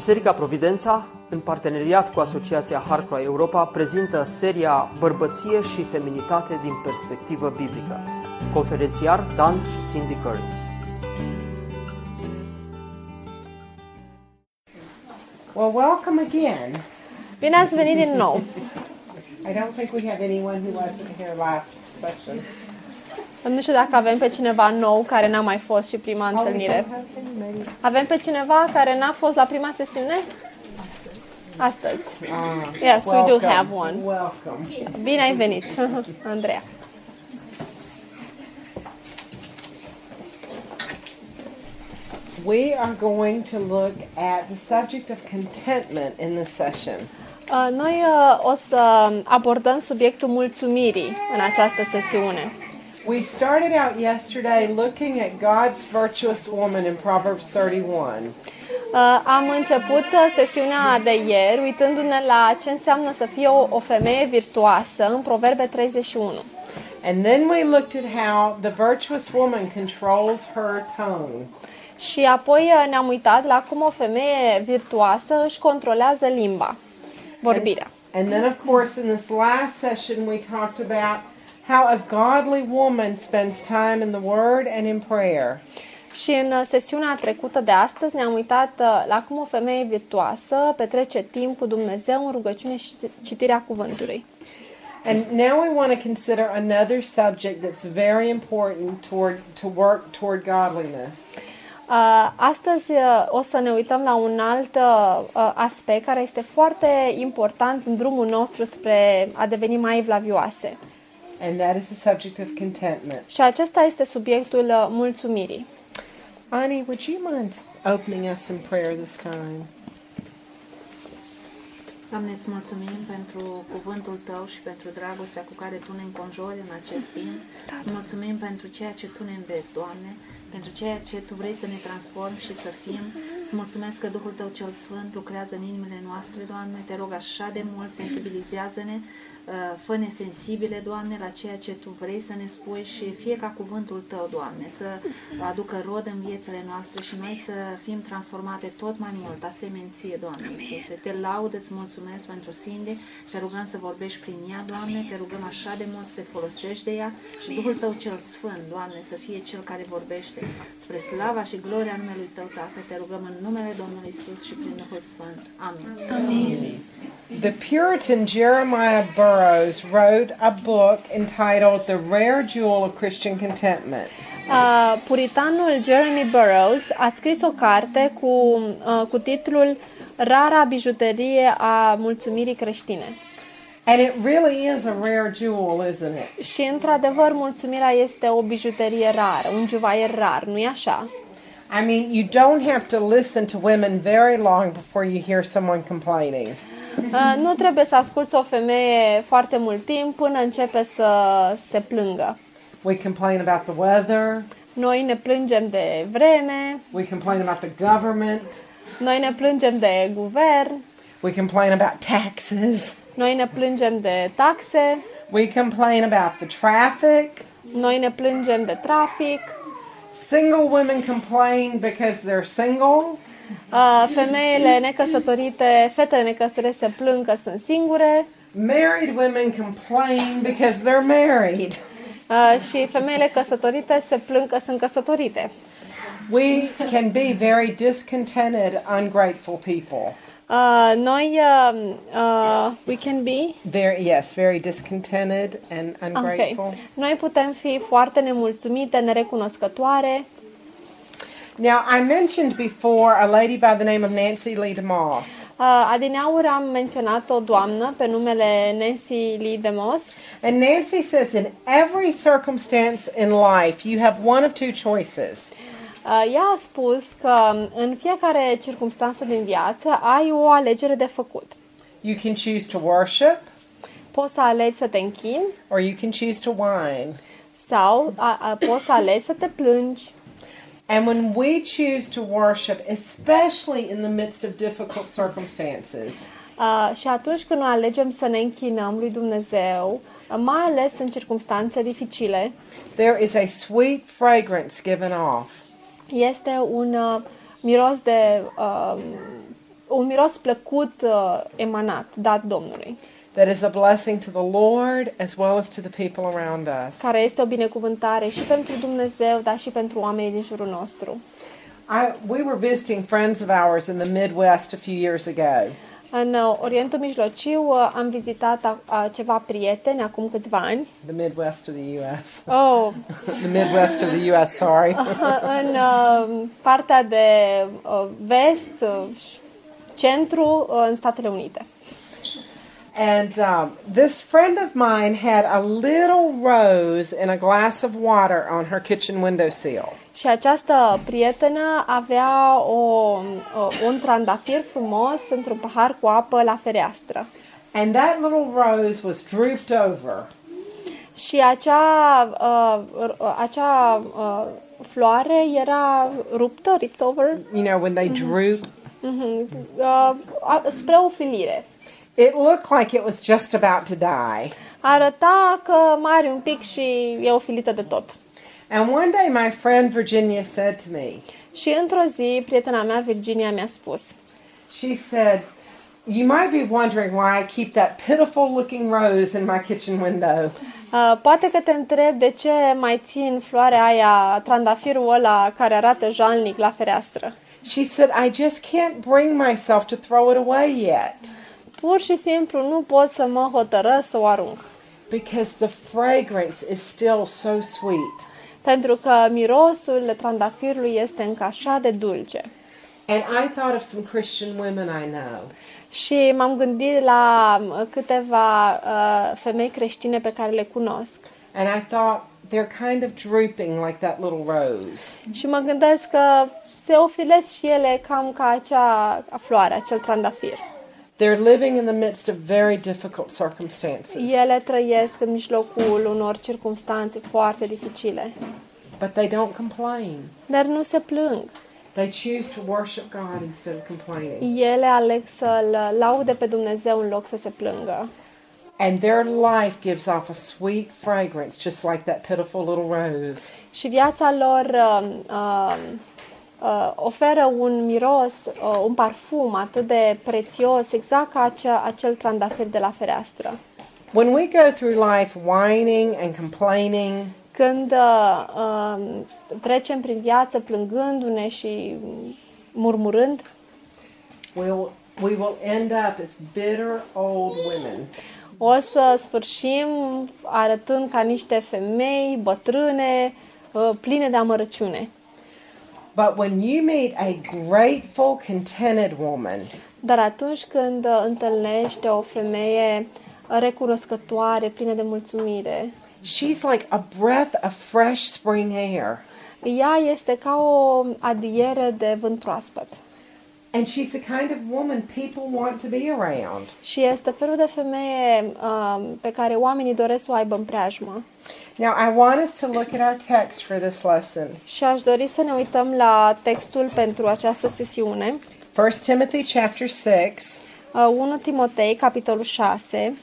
Biserica Providența, în parteneriat cu Asociația Harcroa Europa, prezintă seria Bărbăție și feminitate din perspectivă biblică. Conferențiar Dan și Cindy Curry. Well, welcome again. Bine ați venit din nou! I don't think we have anyone who wasn't here last session. Nu știu dacă avem pe cineva nou care n-a mai fost și prima întâlnire. Avem pe cineva care n-a fost la prima sesiune? Astăzi. Yes, we do Welcome. have one. Welcome. Bine ai venit, Andreea. We are going to look at the subject of contentment in this session. Uh, Noi uh, o să abordăm subiectul mulțumirii în această sesiune. We started out yesterday looking at God's virtuous woman in Proverbs 31. Uh, Am început uh, sesiunea de ieri uitându-ne la ce înseamnă să fie o, o femeie virtuoasă în Proverbe 31. And then we looked at how the virtuous woman controls her tongue. Și apoi uh, ne-am uitat la cum o femeie virtuoasă își controlează limba, vorbirea. And then, of course, in this last session, we talked about how a godly woman spends time in the Word and in prayer. Și în uh, sesiunea trecută de astăzi ne-am uitat uh, la cum o femeie virtuoasă petrece timp cu Dumnezeu în rugăciune și citirea cuvântului. And now we want to consider another subject that's very important toward to work toward godliness. Uh, Astăzi uh, o să ne uităm la un alt uh, uh, aspect care este foarte important în drumul nostru spre a deveni mai evlavioase. And that is the subject of contentment. Și acesta este subiectul uh, mulțumirii. Ani, would you mind opening us in prayer this time? Doamne, îți mulțumim pentru cuvântul Tău și pentru dragostea cu care Tu ne înconjori în acest timp. Îți mulțumim pentru ceea ce Tu ne înveți, Doamne, pentru ceea ce Tu vrei să ne transformi și să fim. Îți mulțumesc că Duhul Tău cel Sfânt lucrează în inimile noastre, Doamne. Te rog așa de mult, sensibilizează-ne, uh, fă-ne sensibile, Doamne, la ceea ce Tu vrei să ne spui și fie ca cuvântul Tău, Doamne, să aducă rod în viețile noastre și noi să fim transformate tot mai mult, asemenție, Doamne Iisuse. Te laud, îți mulțumesc pentru Cindy, te rugăm să vorbești prin ea, Doamne, te rugăm așa de mult să te folosești de ea și Duhul Tău cel Sfânt, Doamne, să fie Cel care vorbește spre slava și gloria numelui Tău, Tată, te rugăm în numele Domnului Isus și prin Duhul Sfânt. Amin. The Puritan Jeremiah Burroughs wrote a book entitled The Rare Jewel of Christian Contentment. Uh, puritanul Jeremy Burroughs a scris o carte cu, uh, cu titlul Rara bijuterie a mulțumirii creștine. And it really is a rare jewel, isn't it? Și, într-adevăr, mulțumirea este o bijuterie rară, un juvaier rar, nu-i așa? I mean, you don't have to listen to women very long before you hear someone complaining. Uh, nu trebuie să asculți o femeie foarte mult timp până începe să se plângă. We complain about the weather, Noi ne plângem de vreme, we complain about the government, noi ne plângem de guvern, we complain about taxes, noi ne plângem de taxe, we complain about the traffic. noi ne plângem de trafic, Single women complain because they're single. Uh, femeile necăsătorite, fetele necăsătorite se plâng că sunt singure Married women complain because they're married. uh, și femeile căsătorite se plâng că sunt căsătorite. We can be very discontented, ungrateful people. Uh, noi, uh, uh, we can be Very yes, very discontented and Ok. ungrateful. Noi putem fi foarte nemulțumite, nerecunoscătoare. Now, I mentioned before a lady by the name of Nancy Lee DeMoss. Uh, adineauri am menționat o doamnă pe numele Nancy Lee DeMoss And Nancy says in every circumstance in life, you have one of two choices. Uh, ea a spus că în fiecare circunstanță din viață ai o alegere de făcut. You can choose to worship Poți să alegi să te închini or you can choose to whine. sau a, a, poți să alegi să te plângi. And when we choose to worship, especially in the midst of difficult circumstances, Uh, și atunci când noi alegem să ne închinăm lui Dumnezeu, uh, mai ales în circunstanțe dificile, there is a sweet fragrance given off. este un uh, miros de uh, un miros plăcut uh, emanat, dat Domnului, that is a blessing to the Lord as well as to the people around us. care este o binecuvântare și pentru Dumnezeu, dar și pentru oamenii din jurul nostru. I, we were visiting friends of ours in the Midwest a few years ago. În uh, Orientul Mijlociu uh, am vizitat a, a, ceva prieteni acum câțiva ani. The Midwest of the U.S. Oh, the Midwest of the U.S. Sorry. în uh, partea de uh, vest, uh, și centru, uh, în Statele Unite. And um, this friend of mine had a little rose in a glass of water on her kitchen windowsill. Și această prietenă avea o, o, un trandafir frumos într-un pahar cu apă la fereastră. And that little rose was drooped over. Și acea, uh, r- acea uh, floare era ruptă, ripped over, You know, when they droop, uh, a- spre o filire. It looked like it was just about to die. Arăta că mai are un pic și e ofilită de tot. And one day my friend Virginia said to me, Și într-o zi, prietena mea, Virginia, mi-a spus she said, You might be wondering why I keep that pitiful looking rose in my kitchen window. Uh, poate că te întreb de ce mai țin floarea aia, trandafirul ăla care arată jalnic la fereastră. She said, I just can't bring myself to throw it away yet Pur și simplu nu pot să mă hotărăsc să o arunc. because the fragrance is still so sweet. Pentru că mirosul trandafirului este încă așa de dulce. And I thought of some Christian women I know. Și m-am gândit la uh, câteva uh, femei creștine pe care le cunosc. And I thought they're kind of drooping like that little rose. Și mă gândesc că se ofilesc și ele cam ca acea floare, acel trandafir. They're living in the midst of very difficult circumstances, Ele trăiesc în mijlocul unor circunstanțe foarte dificile, but they don't complain. dar nu se plâng. They choose to worship God instead of complaining. Ele aleg să-L laude pe Dumnezeu în loc să se plângă. And their life gives off a sweet fragrance, just like that pitiful little rose. Și viața lor uh, uh, uh, oferă un miros, uh, un parfum atât de prețios, exact ca acea, acel trandafir de la fereastră. When we go through life whining and complaining, Când uh, uh, trecem prin viață plângându-ne și murmurând, we'll, we will end up as bitter old women. o să sfârșim arătând ca niște femei bătrâne, uh, pline de amărăciune. But when you meet a grateful, contented woman, Dar atunci când uh, întâlnești o femeie recunoscătoare, plină de mulțumire, she's like a breath of fresh spring air. ea este ca o adiere de vânt proaspăt. And she's the kind of woman people want to be around. Și este felul de femeie um, pe care oamenii doresc să o aibă în preajmă. Now, I want us to look at our text for this lesson. Și aș dori să ne uităm la textul pentru această sesiune. 1 Timothy chapter 6, Uh, 1 Timotei, capitolul 6,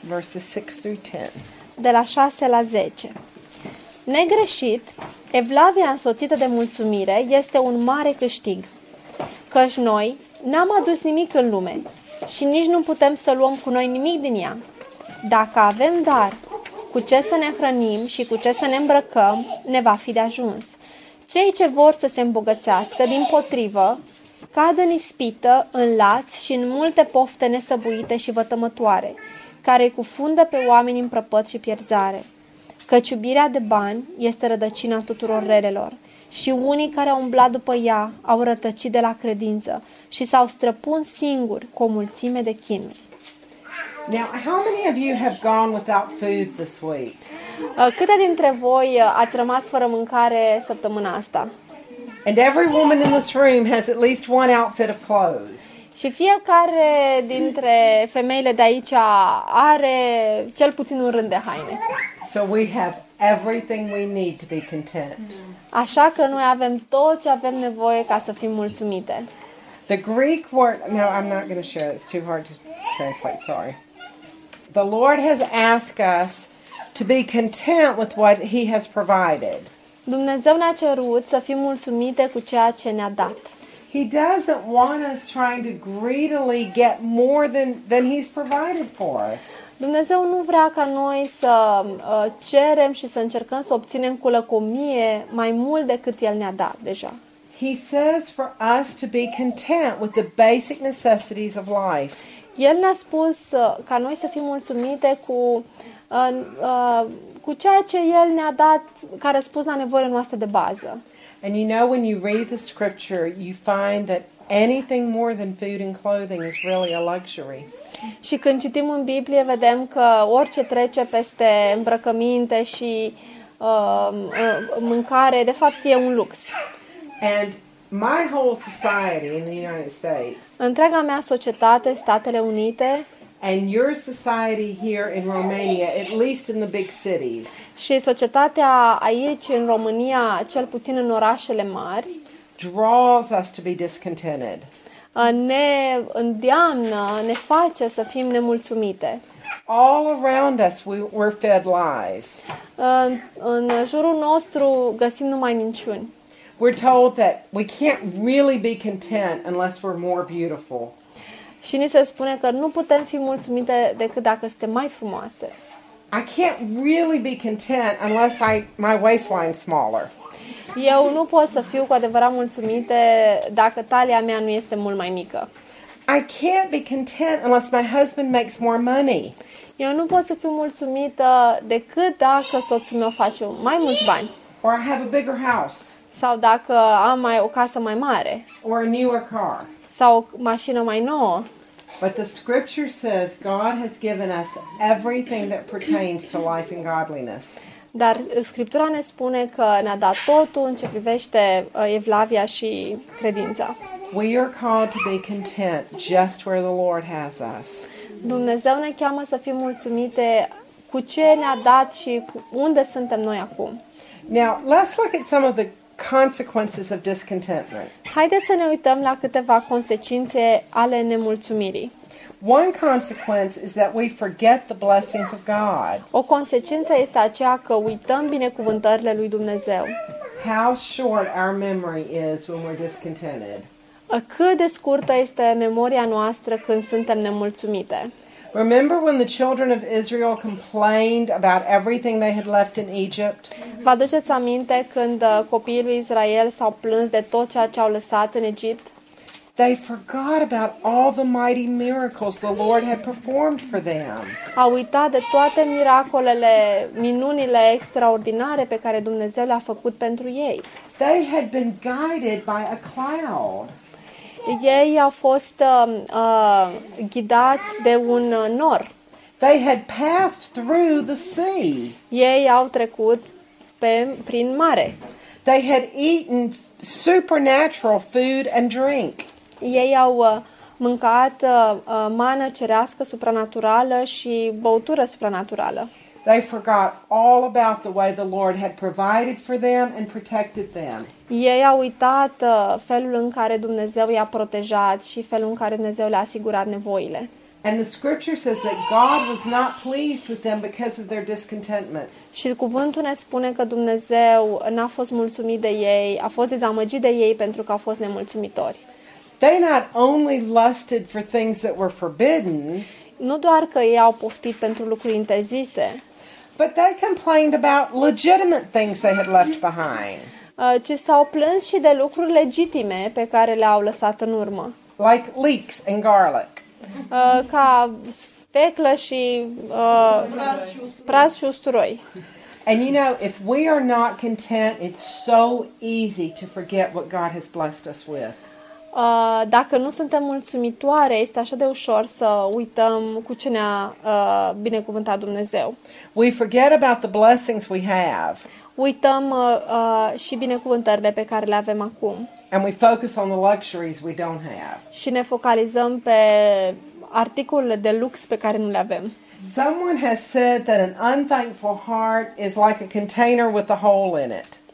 verses 6 through 10. de la 6 la 10. Negreșit, Evlavia însoțită de mulțumire este un mare câștig, căci noi n-am adus nimic în lume și nici nu putem să luăm cu noi nimic din ea. Dacă avem dar cu ce să ne hrănim și cu ce să ne îmbrăcăm, ne va fi de ajuns. Cei ce vor să se îmbogățească, din potrivă, cad în ispită, în lați și în multe pofte nesăbuite și vătămătoare, care îi cufundă pe oameni în prăpăt și pierzare. Căci iubirea de bani este rădăcina tuturor relelor și unii care au umblat după ea au rătăcit de la credință și s-au străpuns singuri cu o mulțime de chinuri. Now, how many of you have gone without food this week? Uh, Câte dintre voi uh, ați rămas fără mâncare săptămâna asta? And every woman in this room has at least one outfit of clothes. Și fiecare dintre femeile de aici are cel puțin un rând de haine. So we have everything we need to be content. Așa că noi avem tot ce avem nevoie ca să fim mulțumite. The Greek word, no, I'm not going to share. It's too hard to translate. Sorry. The Lord has asked us to be content with what He has provided. Dumnezeu ne-a cerut să fim mulțumite cu ceea ce ne-a dat. He doesn't want us trying to greedily get more than, than He's provided for us. Dumnezeu nu vrea ca noi să uh, cerem și să încercăm să obținem cu lăcomie mai mult decât El ne-a dat deja. He says for us to be content with the basic necessities of life. El ne-a spus uh, ca noi să fim mulțumite cu, uh, uh, cu ceea ce El ne-a dat ca răspuns la nevoile noastre de bază. And you know, when you read the scripture, you find that anything more than food and clothing is really a luxury. Și când citim în Biblie, vedem că orice trece peste îmbrăcăminte și uh, uh, mâncare, de fapt, e un lux. And my whole society in the United States Întreaga mea societate, Statele Unite and your society here in Romania, at least in the big cities, și societatea aici, în România, cel puțin în orașele mari, draws us to be discontented. uh, ne îndeamnă, ne face să fim nemulțumite. All around us, we, we're fed lies. În, în jurul nostru găsim numai minciuni. We're told that we can't really be content unless we're more beautiful. Și ni se spune că nu putem fi mulțumite decât dacă suntem mai frumoase. I can't really be content unless I my waistline's smaller. Eu nu pot să fiu cu adevărat mulțumite dacă talia mea nu este mult mai mică. I can't be content unless my husband makes more money. Eu nu pot să fiu mulțumită decât dacă soțul meu face mai mulți bani Or I have a bigger house. Sau dacă am mai o casă mai mare Or a newer car. sau o mașină mai nouă. But the scripture says God has given us everything that pertains to life and godliness. Dar Scriptura ne spune că ne-a dat totul în ce privește uh, evlavia și credința. We are called to be content just where the Lord has us. Dumnezeu ne cheamă să fim mulțumite cu ce ne-a dat și cu unde suntem noi acum. Now, let's look at some of the consequences of discontentment. Haideți să ne uităm la câteva consecințe ale nemulțumirii. One consequence is that we forget the blessings of God. O consecință este aceea că uităm binecuvântările lui Dumnezeu. How short our memory is when we're discontented. Cât de scurtă este memoria noastră când suntem nemulțumite. Remember when the children of Israel complained about everything they had left in Egypt? Vă aduceți aminte când uh, copiii lui Israel s-au plâns de tot ceea ce au lăsat în Egipt? They forgot about all the mighty miracles the Lord had performed for them. Au uitat de toate miracolele, minunile extraordinare pe care Dumnezeu le-a făcut pentru ei. They had been guided by a cloud. Ei au fost uh, uh, ghidați de un uh, nor. They had passed through the sea. Ei au trecut pe, prin mare. They had eaten supernatural food and drink. Ei au uh, mâncat uh, uh, mană cerească supranaturală și băutură supranaturală. They forgot all about the way the Lord had provided for them and protected them. Ei au uitat uh, felul în care Dumnezeu i-a protejat și felul în care Dumnezeu le-a asigurat nevoile. And the scripture says that God was not pleased with them because of their discontentment. Și cuvântul ne spune că Dumnezeu n-a fost mulțumit de ei, a fost dezamăgit de ei pentru că au fost nemulțumitori. They not only lusted for things that were forbidden, Nu doar că ei au poftit pentru lucruri interzise, but they complained about legitimate things they had left behind, uh, ci s-au plâns și de lucruri legitime pe care le-au lăsat în urmă, like leeks and garlic. uh, ca sfeclă și uh, praz și usturoi. And you know, if we are not content, it's so easy to forget what God has blessed us with. Uh, dacă nu suntem mulțumitoare, este așa de ușor să uităm cu ce ne-a uh, binecuvântat Dumnezeu. We forget about the blessings we have, Uităm uh, uh, și binecuvântările pe care le avem acum and we focus on the luxuries we don't have. și ne focalizăm pe articolele de lux pe care nu le avem. Someone has said that an unthankful heart is like a container with a hole in it.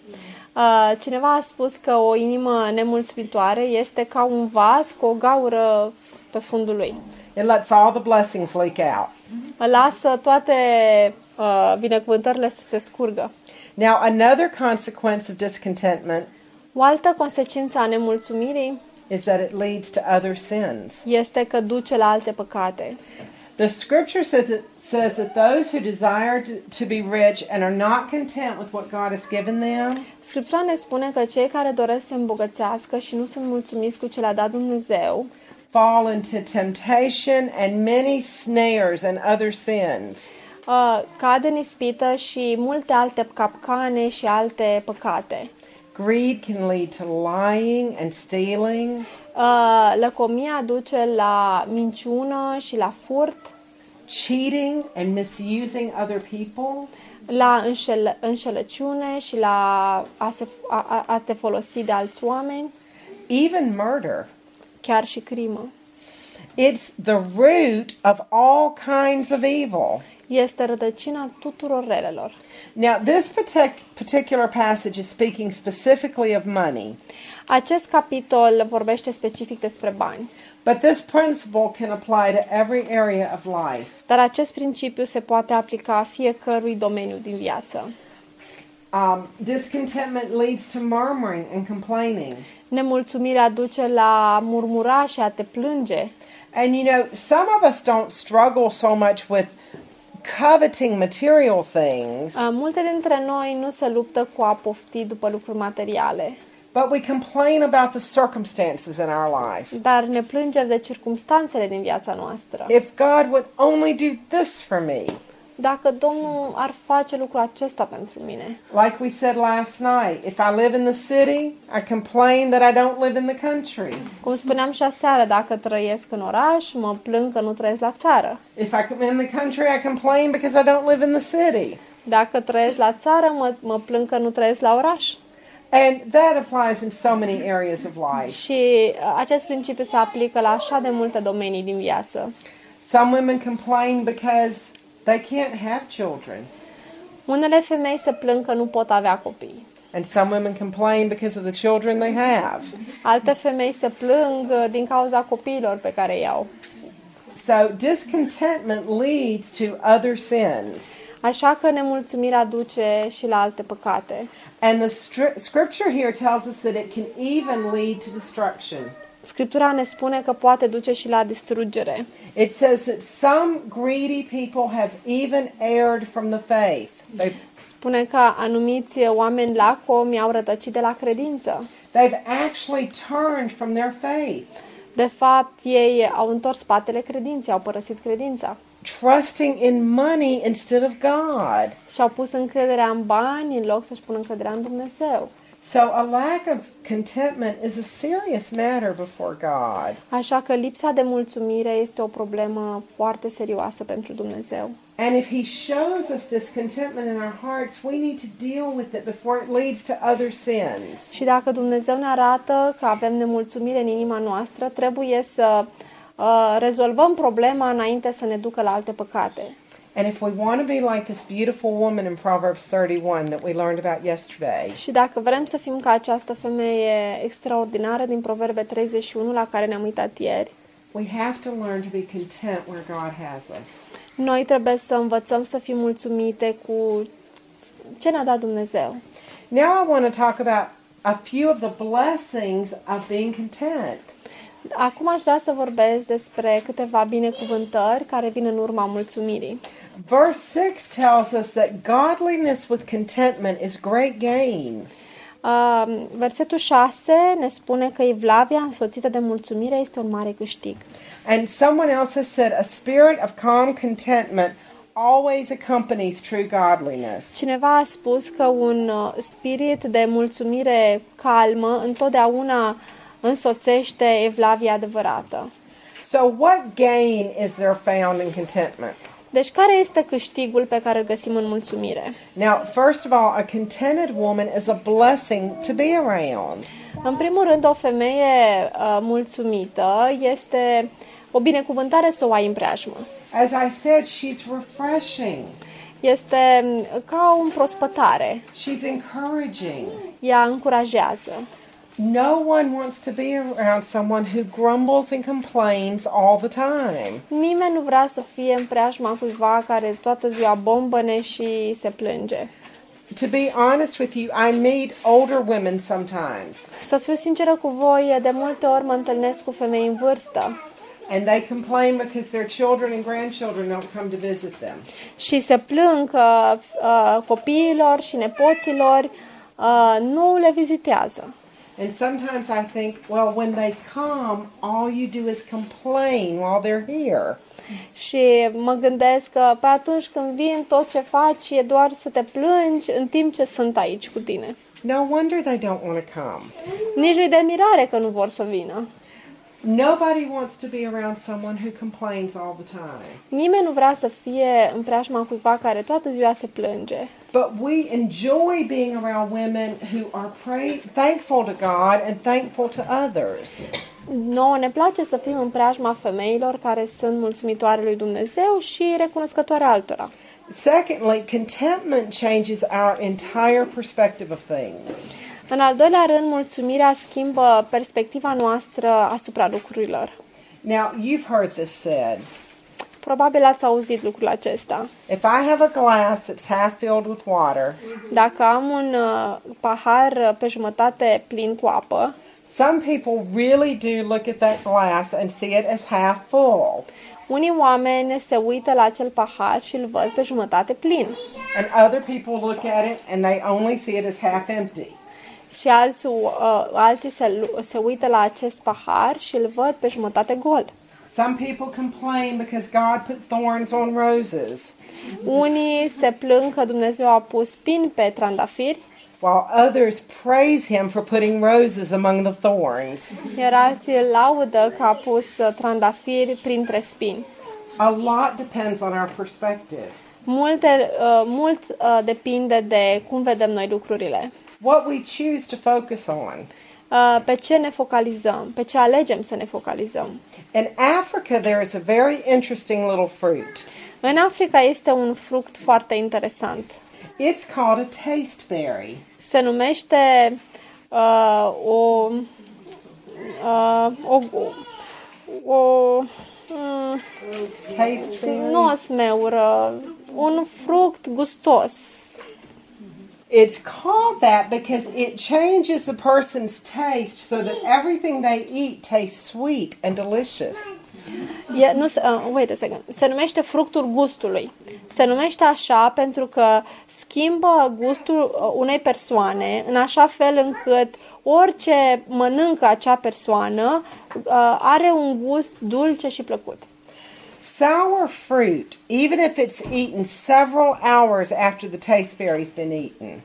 Uh, cineva a spus că o inimă nemulțumitoare este ca un vas cu o gaură pe fundul lui. It lets all the blessings leak out. Lasă toate uh, binecuvântările să se scurgă. Now, another consequence of discontentment O altă consecință a nemulțumirii is that it leads to other sins. este că duce la alte păcate. The scripture says that, says that those who desire to, to be rich and are not content with what God has given them Scriptura ne spune că cei care doresc să se îmbogățească și nu sunt mulțumiți cu ce le-a dat Dumnezeu, fall into temptation and many snares and other sins. uh, cad în ispită și multe alte capcane și alte păcate. Greed can lead to lying and stealing. Uh, lăcomia duce la minciună și la furt, cheating and misusing other people, la înșel- înșelăciune și la a, se, a, a- a te folosi de alți oameni, even murder. chiar și crimă. It's the root of all kinds of evil. Este rădăcina tuturor relelor. Now, this partic- particular passage is speaking specifically of money, Acest capitol vorbește specific despre bani, but this principle can apply to every area of life. dar acest principiu se poate aplica fiecărui domeniu din viață. Um, discontentment leads to murmuring and complaining. Nemulțumirea duce la murmura și a te plânge. And you know, some of us don't struggle so much with coveting material things, Uh, Multe dintre noi nu se luptă cu a pofti după lucruri materiale, but we complain about the circumstances in our life. dar ne plângem de circumstanțele din viața noastră. If God would only do this for me, Dacă Domnul ar face lucrul acesta pentru mine, like we said last night, if I live in the city, I complain that I don't live in the country. cum spuneam și aseară, dacă trăiesc în oraș, mă plâng că nu trăiesc la țară. If I come in the country, I complain because I don't live in the city. Dacă trăiesc la țară, mă, mă plâng că nu trăiesc la oraș. And that applies in so many areas of life. Și uh, acest principiu se aplică la așa de multe domenii din viață. Some women complain because they can't have children. Unele femei se plâng că nu pot avea copii. And some women complain because of the children they have. Alte femei se plâng uh, din cauza copiilor pe care îi au. So discontentment leads to other sins. Așa că nemulțumirea duce și la alte păcate. And the stri- scripture here tells us that it can even lead to destruction. Scriptura ne spune că poate duce și la distrugere. It says that some greedy people have even erred from the faith. They've, Spune că anumiți oameni lacomi au rătăcit de la credință. they've actually turned from their faith, De fapt, ei au întors spatele credinței, au părăsit credința trusting in money instead of God. și au pus încrederea în bani în loc să-și pună încrederea în Dumnezeu. So a lack of contentment is a serious matter before God. Așa că lipsa de mulțumire este o problemă foarte serioasă pentru Dumnezeu. And if He shows us discontentment in our hearts, we need to deal with it before it leads to other sins. Și dacă Dumnezeu ne arată că avem nemulțumire în inima noastră, trebuie să uh, rezolvăm problema înainte să ne ducă la alte păcate. And if we want to be like this beautiful woman in Proverbs 31 that we learned about yesterday, Și dacă vrem să fim ca această femeie extraordinară din Proverbe 31 la care ne-am uitat ieri, we have to learn to be content where God has us. noi trebuie să învățăm să fim mulțumite cu ce ne-a dat Dumnezeu. Now I want to talk about a few of the blessings of being content. Acum aș vrea să vorbesc despre câteva binecuvântări care vin în urma mulțumirii. Verse 6 tells us that godliness with contentment is great gain. Uh, versetul 6 ne spune că evlavia însoțită de mulțumire este un mare câștig. And someone else has said a spirit of calm contentment always accompanies true godliness. Cineva a spus că un uh, spirit de mulțumire calmă întotdeauna însoțește evlavia adevărată. So, what gain is there found in contentment? Deci care este câștigul pe care îl găsim în mulțumire? Now, first of all, a contented woman is a blessing to be around. În primul rând, o femeie uh, mulțumită este o binecuvântare să o ai în preajmă. As I said, she's refreshing, Este mm, ca o împrospătare. she's encouraging. Ea încurajează. No one wants to be around someone who grumbles and complains all the time. Nimeni nu vrea să fie în preajma cuiva care toată ziua bombăne și se plânge. to be honest with you, I meet older women sometimes, Să fiu sinceră cu voi, de multe ori mă întâlnesc cu femei în vârstă and they complain because their children and grandchildren don't come to visit them. și se plâng că uh, copiilor și nepoților uh, nu le vizitează. And sometimes I think, well, when they come, all you do is complain while they're here. Și mă gândesc că pe atunci când vin, tot ce faci e doar să te plângi în timp ce sunt aici cu tine. No wonder they don't want to come. Nici nu-i de mirare că nu vor să vină. Nobody wants to be around someone who complains all the time. Nimeni nu vrea să fie în preajma cuiva care toată ziua se plânge. But we enjoy being around women who are pray- thankful to God and thankful to others. Nouă ne place să fim în preajma femeilor care sunt mulțumitoare lui Dumnezeu și recunoscătoare altora. Secondly, contentment changes our entire perspective of things. În al doilea rând, mulțumirea schimbă perspectiva noastră asupra lucrurilor. Now, you've heard this said. Probabil ați auzit lucrul acesta. If I have a glass that's half filled with water, Dacă am un uh, pahar uh, pe jumătate plin cu apă, some people really do look at that glass and see it as half full, unii oameni se uită la acel pahar și îl văd pe jumătate plin. and other people look at it and they only see it as half empty. Și alții, uh, alții se, lu- se uită la acest pahar și îl văd pe jumătate gol. Some people complain because God put thorns on roses, Unii se plâng că Dumnezeu a pus spini pe trandafiri, while others praise Him for putting roses among the thorns. iar alții îl laudă că a pus uh, trandafiri printre spini. A lot depends on our perspective. Multe, uh, mult uh, depinde de cum vedem noi lucrurile. What we choose to focus on. Uh, pe ce ne focalizăm, pe ce alegem să ne focalizăm. In Africa, there is a very interesting little fruit. În Africa este un fruct foarte interesant. It's called a taste berry. Se numește uh, o, uh, o, o, o mm, Taste berry. nu o smeură, un fruct gustos. It's called that because it changes the person's taste so that everything they eat tastes sweet and delicious. E, nu, se- uh, wait a second. Se numește fructul gustului. Se numește așa pentru că schimbă gustul uh, unei persoane în așa fel încât orice mănâncă acea persoană uh, are un gust dulce și plăcut. Sour fruit, even if it's eaten several hours after the taste berry's been eaten,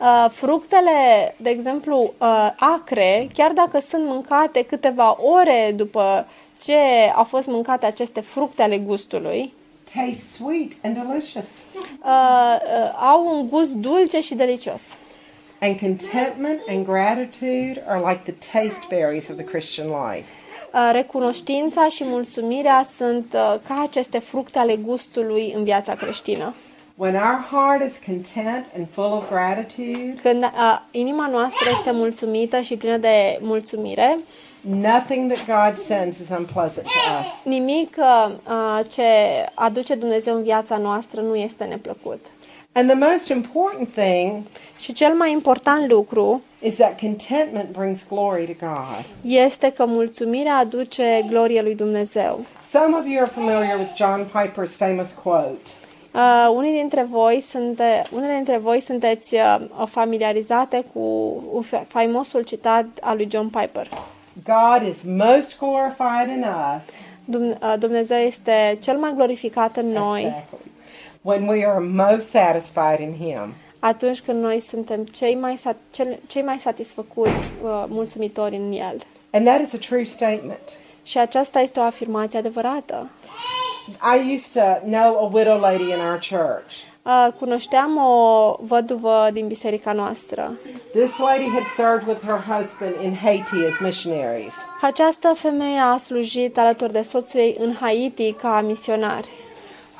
Uh, fructele, de exemplu, uh, acre, chiar dacă sunt mâncate câteva ore după ce au fost mâncate aceste fructe ale gustului, taste sweet and delicious. uh, uh, au un gust dulce și delicios. And contentment and gratitude are like the taste berries of the Christian life. Uh, recunoștința și mulțumirea sunt uh, ca aceste fructe ale gustului în viața creștină. When our heart is content and full of gratitude, Când uh, inima noastră este mulțumită și plină de mulțumire, nothing that God sends is unpleasant to us. nimic uh, uh, ce aduce Dumnezeu în viața noastră nu este neplăcut. And the most important thing Și cel mai important lucru is that contentment brings glory to God. este că mulțumirea aduce glorie lui Dumnezeu. Some of you are familiar with John Piper's famous quote. Uh, unii dintre voi sunte, unele dintre voi sunteți uh, familiarizate cu un fa- faimosul citat al lui John Piper. God is most glorified in us Dum- uh, Dumnezeu este cel mai glorificat în noi Exactly. when we are most satisfied in Him. Atunci când noi suntem cei mai, sat- cel- cei mai satisfăcuți, uh, mulțumitori în El. And that is a true statement. Și aceasta este o afirmație adevărată. I used to know a widow lady in our church. Uh, cunoșteam o văduvă din biserica noastră. This lady had served with her husband in Haiti as missionaries. Această femeie a slujit alături de soțul ei în Haiti ca misionar.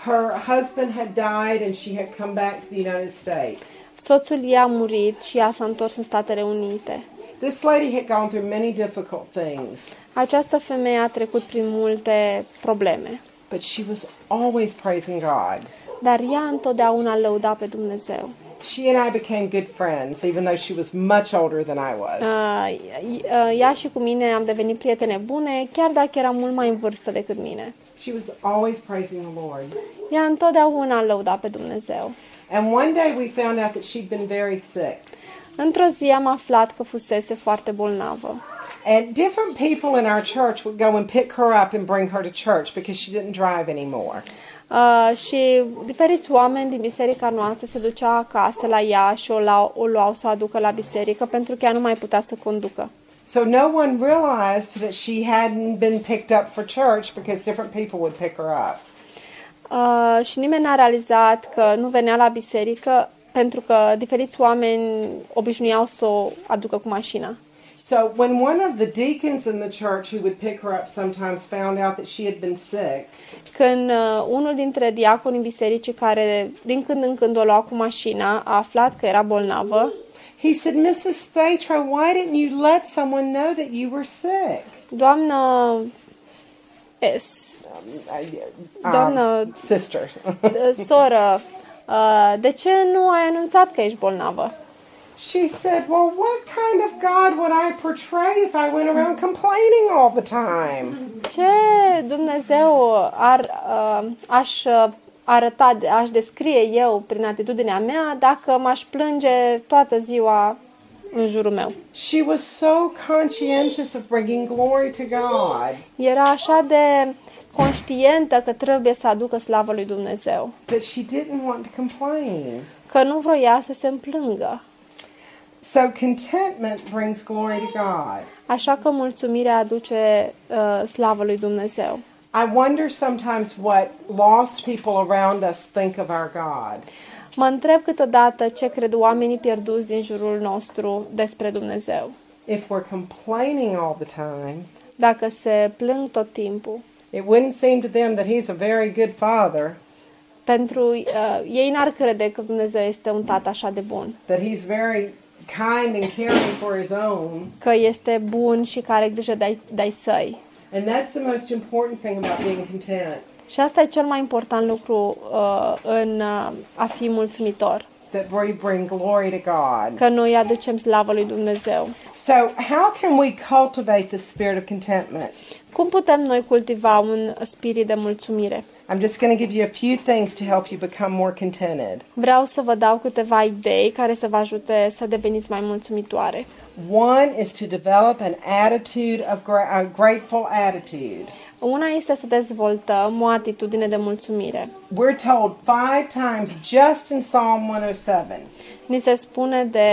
Her husband had died and she had come back to the United States. Soțul ei a murit și ea s-a întors în Statele Unite. This lady had gone through many difficult things, Această femeie a trecut prin multe probleme, but she was always praising God. dar ea întotdeauna lăuda pe Dumnezeu. She and I became good friends, even though she was much older than I was. Uh, uh, ea și cu mine am devenit prietene bune, chiar dacă era mult mai în vârstă decât mine. She was always praising the Lord. Ea întotdeauna lăuda pe Dumnezeu. And one day we found out that she'd been very sick. Într-o zi am aflat că fusese foarte bolnavă. And different people in our church would go and pick her up and bring her to church because she didn't drive anymore. Uh, și diferiți oameni din biserica noastră se duceau acasă la ea și o, luau, o luau să o aducă la biserică pentru că ea nu mai putea să conducă. So no one realized that she hadn't been picked up for church because different people would pick her up. Uh, și nimeni n-a realizat că nu venea la biserică pentru că diferiți oameni obișnuiau să o aducă cu mașina. So when one of the deacons in the church who would pick her up sometimes found out that she had been sick, Când uh, unul dintre diaconii bisericii care din când în când o lua cu mașina a aflat că era bolnavă, he said, "Mrs. Statra, why didn't you let someone know that you were sick?" Doamnă S, Um, Doamnă sister. soră, uh, de ce nu ai anunțat că ești bolnavă? She said, Well, what kind of God would I portray if I went around complaining all the time? Ce Dumnezeu ar, uh, aș uh, arăta, aș descrie eu prin atitudinea mea dacă m-aș plânge toată ziua în jurul meu? She was so conscientious of bringing glory to God Era așa de conștientă că trebuie să aducă slavă lui Dumnezeu, that she didn't want to complain. că nu vroia să se împlângă. So contentment brings glory to God. Așa că mulțumirea aduce uh, slavă lui Dumnezeu. I wonder sometimes what lost people around us think of our God. Mă întreb câteodată ce cred oamenii pierduți din jurul nostru despre Dumnezeu. If we're complaining all the time, Dacă se plâng tot timpul, it wouldn't seem to them that He's a very good Father, pentru uh, ei n-ar crede că Dumnezeu este un tată așa de bun, that He's very kind and caring for His own. că este bun și că are grijă de-ai, de-ai săi. And that's the most important thing about being content. Și asta e cel mai important lucru uh, în uh, a fi mulțumitor, that we bring glory to God. că noi aducem slavă lui Dumnezeu. So, how can we cultivate the spirit of contentment? Cum putem noi cultiva un spirit de mulțumire? I'm just going to give you a few things to help you become more contented. Vreau să vă dau câteva idei care să vă ajute să deveniți mai mulțumitoare. One is to develop an attitude of gra- a grateful attitude. Una este să dezvoltăm o atitudine de mulțumire. We're told five times just in Psalm 107 Ni se spune de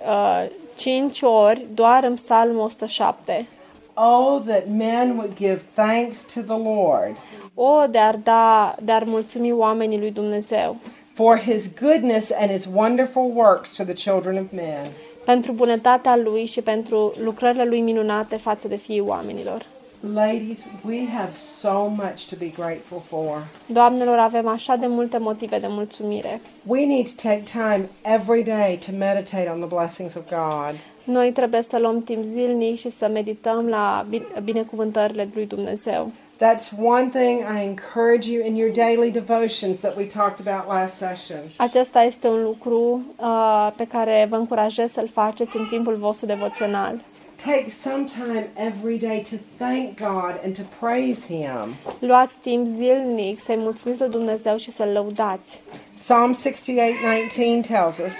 uh, cinci ori doar în Psalmul 107. Oh, that men would give thanks to the Lord O, de-ar, da, de-ar mulțumi oamenii lui Dumnezeu for his goodness and his wonderful works to the children of men. pentru bunătatea lui și pentru lucrările lui minunate față de fiii oamenilor. Ladies, we have so much to be grateful for. Doamnelor, avem așa de multe motive de mulțumire. We need to take time every day to meditate on the blessings of God. Noi trebuie să luăm timp zilnic și să medităm la bin- binecuvântările lui Dumnezeu. That's one thing I encourage you in your daily devotions that we talked about last session. Acesta este un lucru uh, pe care vă încurajez să-l faceți în timpul vostru devoțional. Take some time every day to thank God and to praise Him. Luați timp zilnic să-i mulțumiți lui Dumnezeu și să-l lăudați. Psalm 68:19 tells us,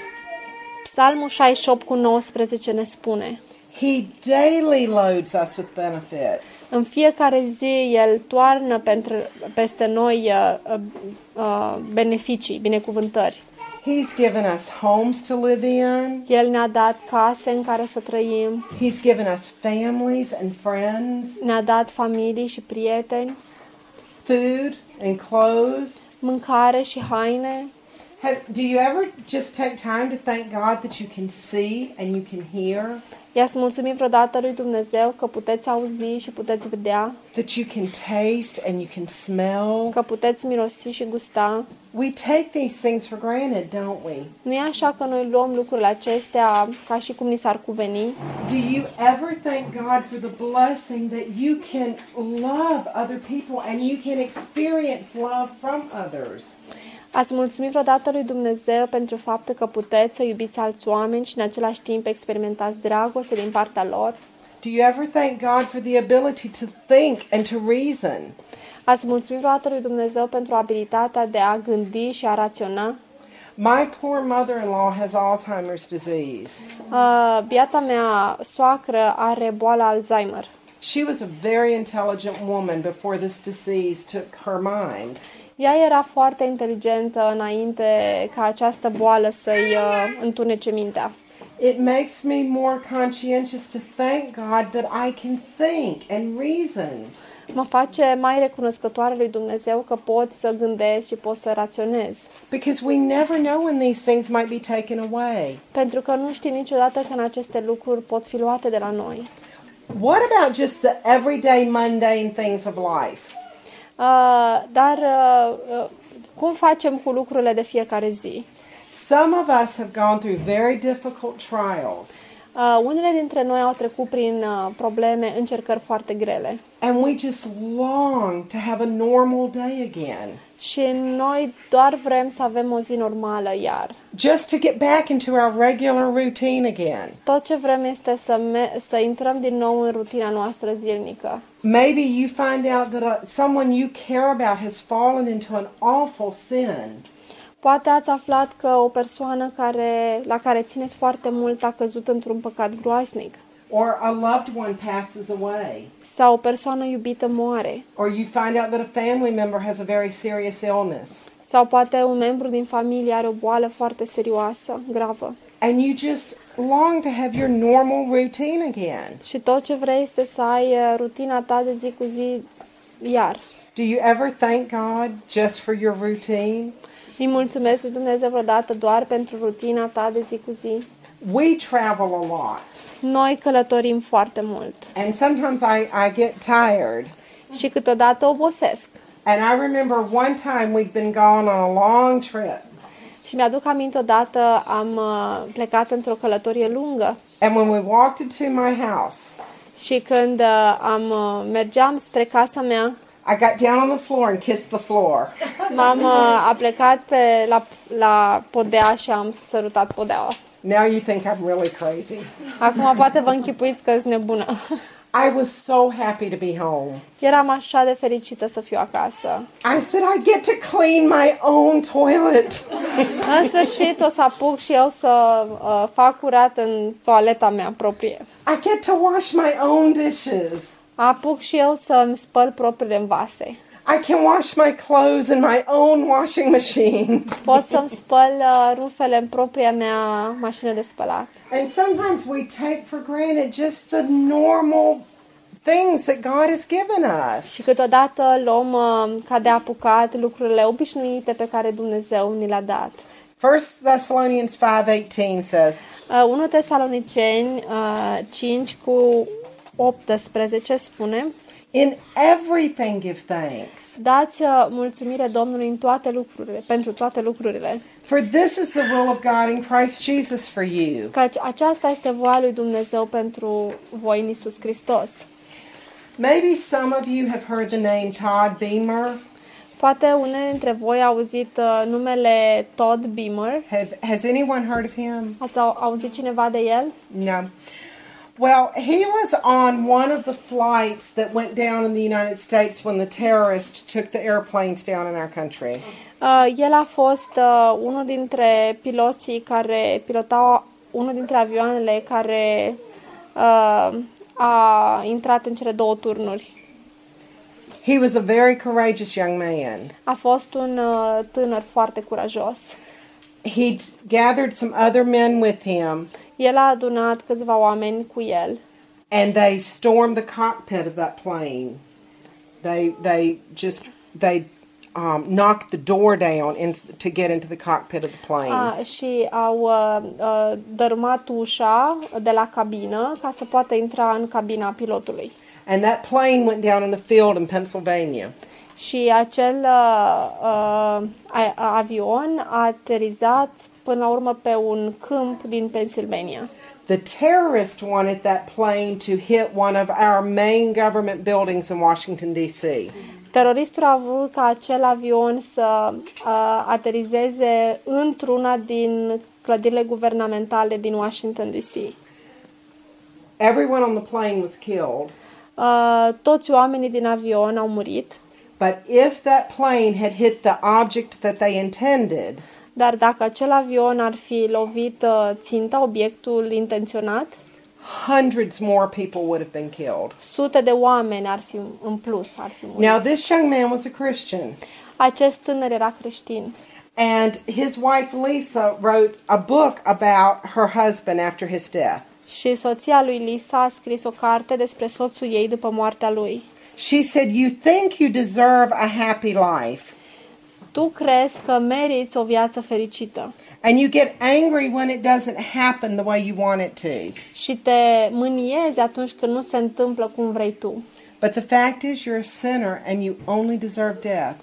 Psalmul 68 cu 19 ne spune He daily loads us with benefits. În fiecare zi El toarnă pentru, peste noi uh, uh, uh, beneficii, binecuvântări. He's given us homes to live in. El ne-a dat case în care să trăim, He's given us families and friends, ne-a dat familii și prieteni, food and clothes. mâncare și haine. Have, do you ever just take time to thank God that you can see and you can hear? I-ați mulțumit vreodată lui Dumnezeu că puteți auzi și puteți vedea, That you can taste and you can smell? că puteți mirosi și gusta. We take these things for granted, don't we? Nu e așa că noi luăm lucrurile acestea ca și cum ni s-ar cuveni? Do you ever thank God for the blessing that you can love other people and you can experience love from others? Ați mulțumit vreodată lui Dumnezeu pentru faptul că puteți să iubiți alți oameni și în același timp experimentați dragoste din partea lor? Do you ever thank God for the ability to think and to reason? Ați mulțumit vreodată lui Dumnezeu pentru abilitatea de a gândi și a raționa? My poor mother in law has Alzheimer's disease. Uh, biata mea soacră are boala Alzheimer. She was a very intelligent woman before this disease took her mind. Ea era foarte inteligentă înainte ca această boală să-i uh, întunece mintea. It makes me more conscientious to thank God that I can think and reason. Mă face mai recunoscătoare lui Dumnezeu că pot să gândesc și pot să raționez. Because we never know when these things might be taken away. Pentru că nu știm niciodată când aceste lucruri pot fi luate de la noi. What about just the everyday mundane things of life? Uh, dar uh, uh, cum facem cu lucrurile de fiecare zi? Some of us have gone through very difficult trials, Uh, unele dintre noi au trecut prin uh, probleme, încercări foarte grele. and we just long to have a normal day again. Și noi doar vrem să avem o zi normală iar. Just to get back into our regular routine again. Tot ce vrem este să, me- să intrăm din nou în rutina noastră zilnică. Maybe you find out that uh, someone you care about has fallen into an awful sin. Poate ați aflat că o persoană care, la care țineți foarte mult a căzut într-un păcat groaznic. Or a loved one passes away, Sau o persoană iubită moare. or you find out that a family member has a very serious illness, Sau poate un membru din familie are o boală foarte serioasă, gravă. and you just long to have your normal routine again. Și tot ce vrei este să ai uh, rutina ta de zi cu zi iar. Do you ever thank God just for your routine? Îi mulțumesc lui Dumnezeu vreodată doar pentru rutina ta de zi cu zi. We travel a lot, Noi călătorim foarte mult and sometimes I, I get tired. și câteodată obosesc. And I remember one time we'd been gone on a long trip, Și mi-aduc aminte odată am uh, plecat într-o călătorie lungă and when we walked into my house, și când uh, am uh, mergeam spre casa mea, I got down on the floor and kissed the floor. m-am uh, a plecat pe la, la podea și am sărutat podeaua. Now you think I'm really crazy. Acum poate vă închipuiți că sunt nebună. I was so happy to be home. Eram așa de fericită să fiu acasă. I said, I get to clean my own toilet. În sfârșit o să apuc și eu să uh, fac curat în toaleta mea proprie. I get to wash my own dishes. Apuc și eu să-mi spăl propriile vase. I can wash my clothes in my own washing machine. Pot să-mi spăl uh, rufele în propria mea mașină de spălat. And sometimes we take for granted just the normal things that God has given us. Și câteodată luăm uh, ca de apucat lucrurile obișnuite pe care Dumnezeu ni le-a dat. 1 Thessalonians 5:18 says, Uh, 1 Tesaloniceni uh, 5 cu 18 spune "In everything give thanks, Dați uh, mulțumire Domnului în toate lucrurile, pentru toate lucrurile, for this is the will of God in Christ Jesus for you." căci aceasta este voia lui Dumnezeu pentru voi în Isus Hristos. Maybe some of you have heard the name Todd Beamer. Poate unele dintre voi au auzit uh, numele Todd Beamer. Have, has anyone heard of him? Ați au, auzit cineva de el? No. Well, he was on one of the flights that went down in the United States when the terrorists took the airplanes down in our country. Uh, el a fost uh, unul dintre piloții care pilotau unul dintre avioanele care uh, a intrat în cele două turnuri. He was a very courageous young man. A fost un uh, tânăr foarte curajos. He gathered some other men with him, El a adunat câțiva oameni cu el and they stormed the cockpit of that plane. They they just they um, knocked the door down in, to get into the cockpit of the plane. a, și au uh, uh, dărâmat ușa de la cabină ca să poată intra în cabina pilotului. And that plane went down in a field in Pennsylvania. Și acel uh, uh, a- avion a aterizat până la urmă pe un câmp din Pennsylvania. The terrorist wanted that plane to hit one of our main government buildings in Washington, D.C. Teroristul a vrut ca acel avion să uh, aterizeze într-una din clădirile guvernamentale din Washington DC. Everyone on the plane was killed, Uh, toți oamenii din avion au murit, but if that plane had hit the object that they intended, dar dacă acel avion ar fi lovit uh, ținta, obiectul intenționat, hundreds more people would have been killed. sute de oameni ar fi în plus ar fi murit. Now, this young man was a Christian, Acest tânăr era creștin and his wife Lisa wrote a book about her husband after his death. și soția lui Lisa a scris o carte despre soțul ei după moartea lui. She said, You think you deserve a happy life, Tu crezi că meriți o viață fericită and you get angry when it doesn't happen the way you want it to. și te mâniezi atunci când nu se întâmplă cum vrei tu. But the fact is, you're a sinner and you only deserve death.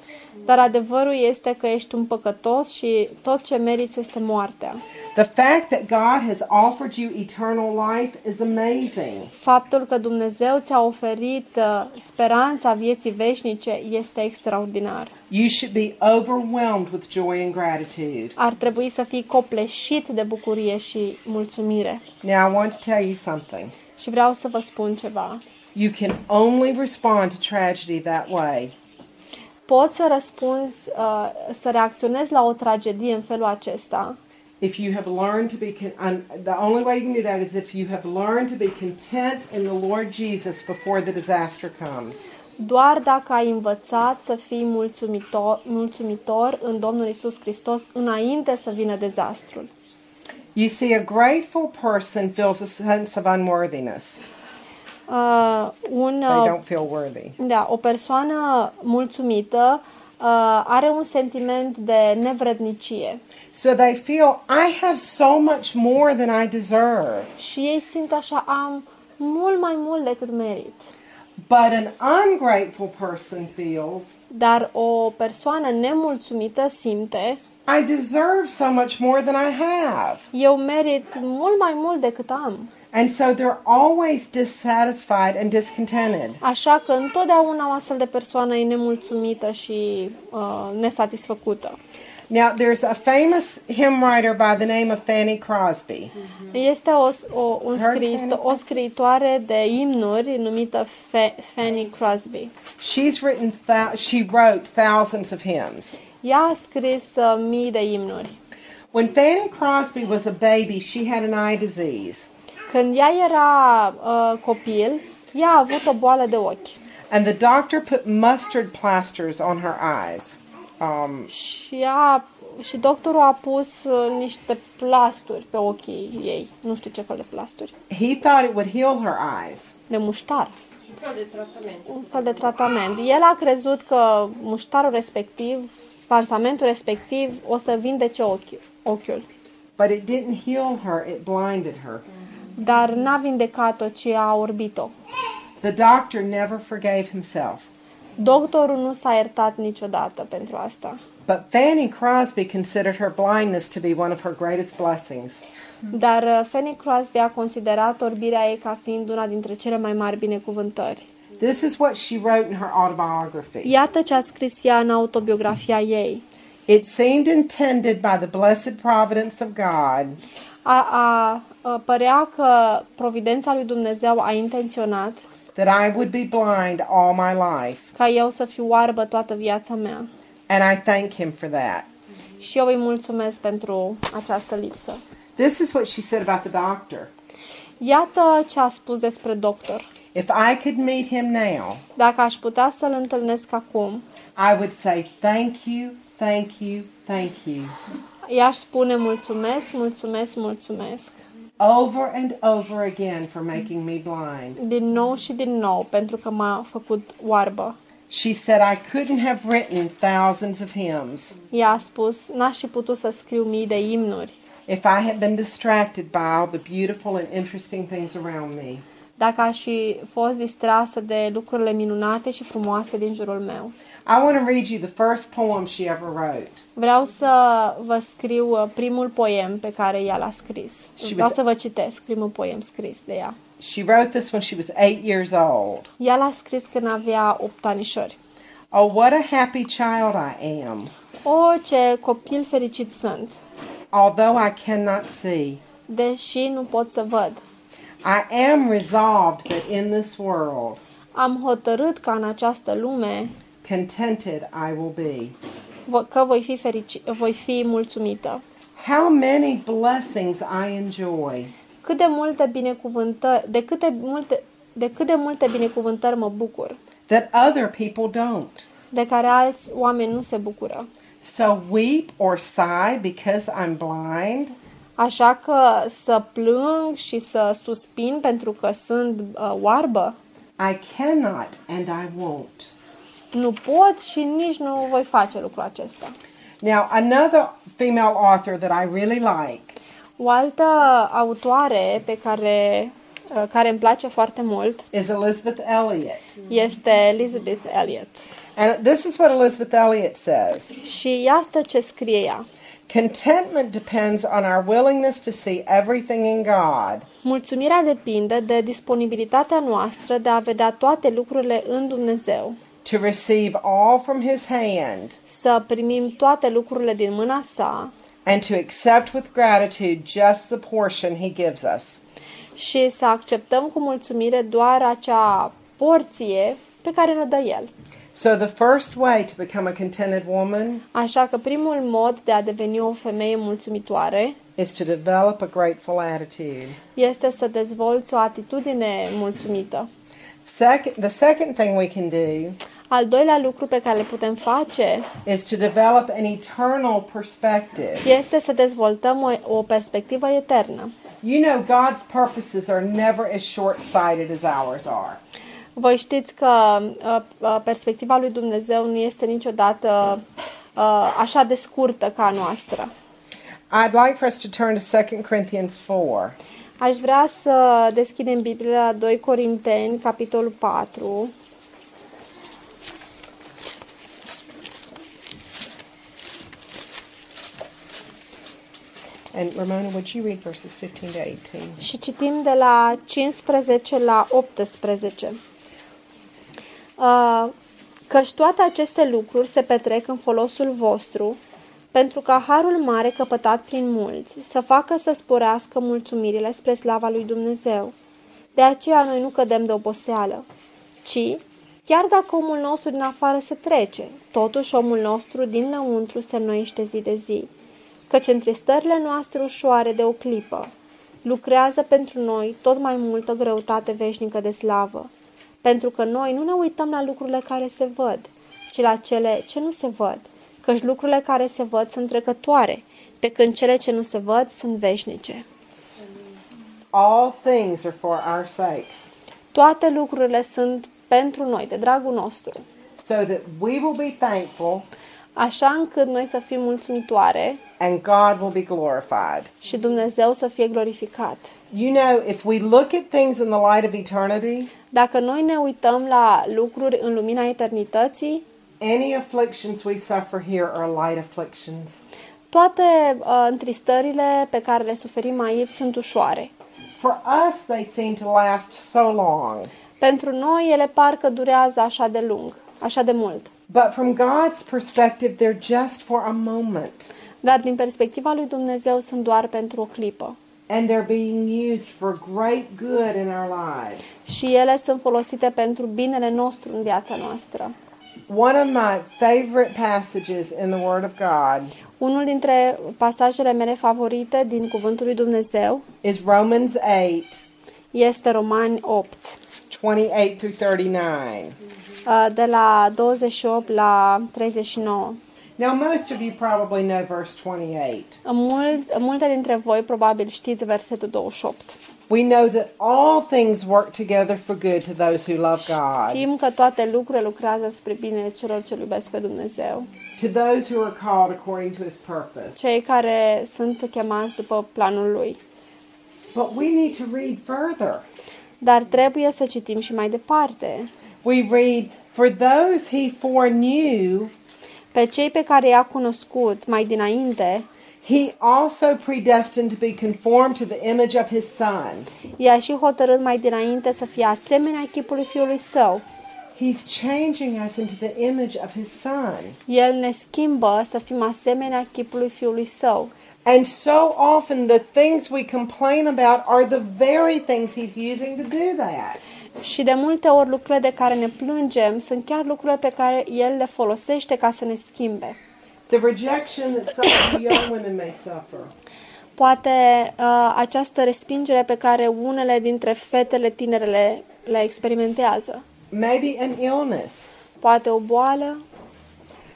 Dar adevărul este că ești un păcătos și tot ce meriți este moartea. The fact that God has offered you eternal life is amazing. Faptul că Dumnezeu ți-a oferit uh, speranța vieții veșnice este extraordinar. You should be overwhelmed with joy and gratitude. Ar trebui să fii copleșit de bucurie și mulțumire. Now, I want to tell you something. Și vreau să vă spun ceva. You can only respond to tragedy that way. Poți să răspunzi, uh, să reacționezi la o tragedie în felul acesta If you have learned to be, con- un- the only way you can do that is if you have learned to be content in the Lord Jesus before the disaster comes. doar dacă ai învățat să fii mulțumitor, mulțumitor în Domnul Isus Hristos înainte să vină dezastrul. You see, a grateful person feels a sense of unworthiness. Uh, un, They uh, don't feel worthy. da, o persoană mulțumită uh, are un sentiment de nevrednicie So they feel, I have so much more than I deserve. și ei simt așa, am mult mai mult decât merit. But an ungrateful person feels, Dar o persoană nemulțumită simte, I deserve so much more than I have. eu merit mult mai mult decât am. And so they're always dissatisfied and discontented. Așa că întotdeauna o astfel de persoană e nemulțumită și uh, nesatisfăcută. Now, there's a famous hymn writer by the name of Fanny Crosby. Este o, o, un Heard scriito- Fanny o scriitoare de imnuri numită Fa- Fanny Crosby. She's written, thou- she wrote thousands of hymns. Ea a scris uh, mii de imnuri. When Fanny Crosby was a baby, she had an eye disease. Când ea era uh, copil, ea a avut o boală de ochi. And the doctor put mustard plasters on her eyes. Um, Și, ea, și doctorul a pus uh, niște plasturi pe ochii ei. Nu știu ce fel de plasturi. he thought it would heal her eyes. De muștar. Un fel de tratament. El a crezut că muștarul respectiv, pansamentul respectiv, o să vindece ochi, ochiul. But it didn't heal her, it blinded her. Dar n-a vindecat-o, ci a orbit-o. The doctor never forgave himself. Doctorul nu s-a iertat niciodată pentru asta. But Fanny Crosby considered her blindness to be one of her greatest blessings. Dar uh, Fanny Crosby a considerat orbirea ei ca fiind una dintre cele mai mari binecuvântări. This is what she wrote in her autobiography. Iată ce a scris ea în autobiografia ei. It seemed intended by the blessed providence of God A, a, a părea că providența lui Dumnezeu a intenționat that I would be blind all my life. ca eu să fiu oarbă toată viața mea. And I thank him for that. Și eu îi mulțumesc pentru această lipsă. This is what she said about the doctor. Iată ce a spus despre doctor. If I could meet him now, Dacă aș putea să-l întâlnesc acum, I would say, Thank you, thank you, thank you. i-aș spune mulțumesc, mulțumesc, mulțumesc. Over and over again for making me blind. Din nou și din nou, pentru că m-a făcut oarbă. She said, I couldn't have written thousands of hymns Ea a spus, n-aș fi putut să scriu mii de imnuri if I had been distracted by all the beautiful and interesting things around me. Dacă aș fi fost distrasă de lucrurile minunate și frumoase din jurul meu. I want to read you the first poem she ever wrote. Vreau să vă scriu uh, primul poem pe care ea l-a scris. Și Vreau was- să vă citesc primul poem scris de ea. She wrote this when she was eight years old. Ea l-a scris când avea 8 anișori. Oh, what a happy child I am, O, ce copil fericit sunt, although I cannot see. deși nu pot să văd. I am resolved that in this world, Am hotărât ca în această lume contented I will be. vo- că voi fi, ferici- voi fi mulțumită. How many blessings I enjoy. Cât de multe binecuvântări, de câte multe, de cât de multe binecuvântări mă bucur, that other people don't. de care alți oameni nu se bucură. So weep or sigh because I'm blind? Așa că să plâng și să suspin pentru că sunt uh, oarbă, I cannot and I won't. nu pot și nici nu voi face lucrul acesta. Now, another female author that I really like O altă autoare pe care, uh, care îmi place foarte mult is Elizabeth Elliot. este Elizabeth Elliot. And this is what Elizabeth Elliot says Și iată ce scrie ea. Contentment depends on our willingness to see everything in God Mulțumirea depinde de disponibilitatea noastră de a vedea toate lucrurile în Dumnezeu, to receive all from His hand să primim toate lucrurile din mâna sa and to accept with gratitude just the portion He gives us. și să acceptăm cu mulțumire doar acea porție pe care ne dă El. So, the first way to become a contented woman Așa că primul mod de a deveni o femeie mulțumitoare is to develop a grateful attitude. este să dezvolți o atitudine mulțumită. Second, the second thing we can do Al doilea lucru pe care le putem face is to develop an eternal perspective. este să dezvoltăm o, o perspectivă eternă. You know, God's purposes are never as short sighted as ours are. Voi știți că uh, uh, perspectiva lui Dumnezeu nu este niciodată uh, așa de scurtă ca a noastră. I'd like for us to turn to 2 Corinthians 4. Aș vrea să deschidem Biblia la 2 Corinteni, capitolul 4. And Ramona, would you read verses 15 to 18? Și citim de la 15 la 18. Uh, Căci toate aceste lucruri se petrec în folosul vostru, pentru ca harul mare căpătat prin mulți să facă să sporească mulțumirile spre slava lui Dumnezeu. De aceea noi nu cădem de oboseală, ci, chiar dacă omul nostru din afară se trece, totuși omul nostru din lăuntru se înnoiește zi de zi, căci întristările noastre ușoare de o clipă lucrează pentru noi tot mai multă greutate veșnică de slavă, pentru că noi nu ne uităm la lucrurile care se văd, ci la cele ce nu se văd, căci lucrurile care se văd sunt trecătoare, pe când cele ce nu se văd sunt veșnice. All things are for our sakes, Toate lucrurile sunt pentru noi, de dragul nostru, so that we will be thankful așa încât noi să fim mulțumitoare and God will be glorified. și Dumnezeu să fie glorificat. You know, if we look at things in the light of eternity, Dacă noi ne uităm la lucruri în lumina eternității, any afflictions we suffer here are light afflictions. toate uh, întristările pe care le suferim aici sunt ușoare. For us, they seem to last so long. Pentru noi ele parcă durează așa de lung, așa de mult. But from God's perspective, they're just for a moment. Dar din perspectiva lui Dumnezeu sunt doar pentru o clipă. And they're being used for great good in our lives. Și ele sunt folosite pentru binele nostru în viața noastră. One of my favorite passages in the Word of God Unul dintre pasajele mele favorite din Cuvântul lui Dumnezeu is Romans 8 este Romani 8, 28 through 39. uh, de la 28 la 39. Now, most of you probably know verse 28. În Mult, multe dintre voi probabil știți versetul 28. We know that all things work together for good to those who love God, Știm că toate lucrurile lucrează spre binele celor ce iubesc pe Dumnezeu, to those who are called according to his purpose. cei care sunt chemați după planul lui. But we need to read further. Dar trebuie să citim și mai departe. We read, For those he foreknew, Pe cei pe care i-a cunoscut mai dinainte, he also predestined to be conformed to the image of his son. i-a și hotărât mai dinainte să fie asemenea chipului fiului său. He's changing us into the image of his son. El ne schimbă să fim asemenea chipului fiului său. And so often the things we complain about are the very things he's using to do that. Și de multe ori lucrurile de care ne plângem sunt chiar lucrurile pe care El le folosește ca să ne schimbe. The rejection that some of you young women may suffer. Poate uh, această respingere pe care unele dintre fetele tinere le, le experimentează. Maybe an illness, Poate o boală,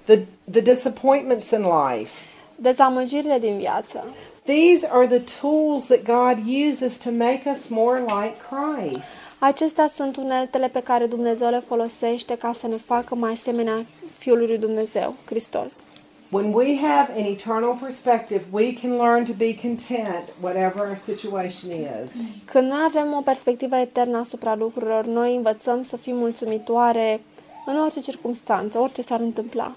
the, the disappointments in life. Dezamăgirile din viață. These are the tools that God uses to make us more like Christ. Acestea sunt uneltele pe care Dumnezeu le folosește ca să ne facă mai asemenea Fiului lui Dumnezeu, Hristos. When we have an eternal perspective, we can learn to be content, whatever our situation is. Când noi avem o perspectivă eternă asupra lucrurilor, noi învățăm să fim mulțumitoare în orice circunstanță, orice s-ar întâmpla.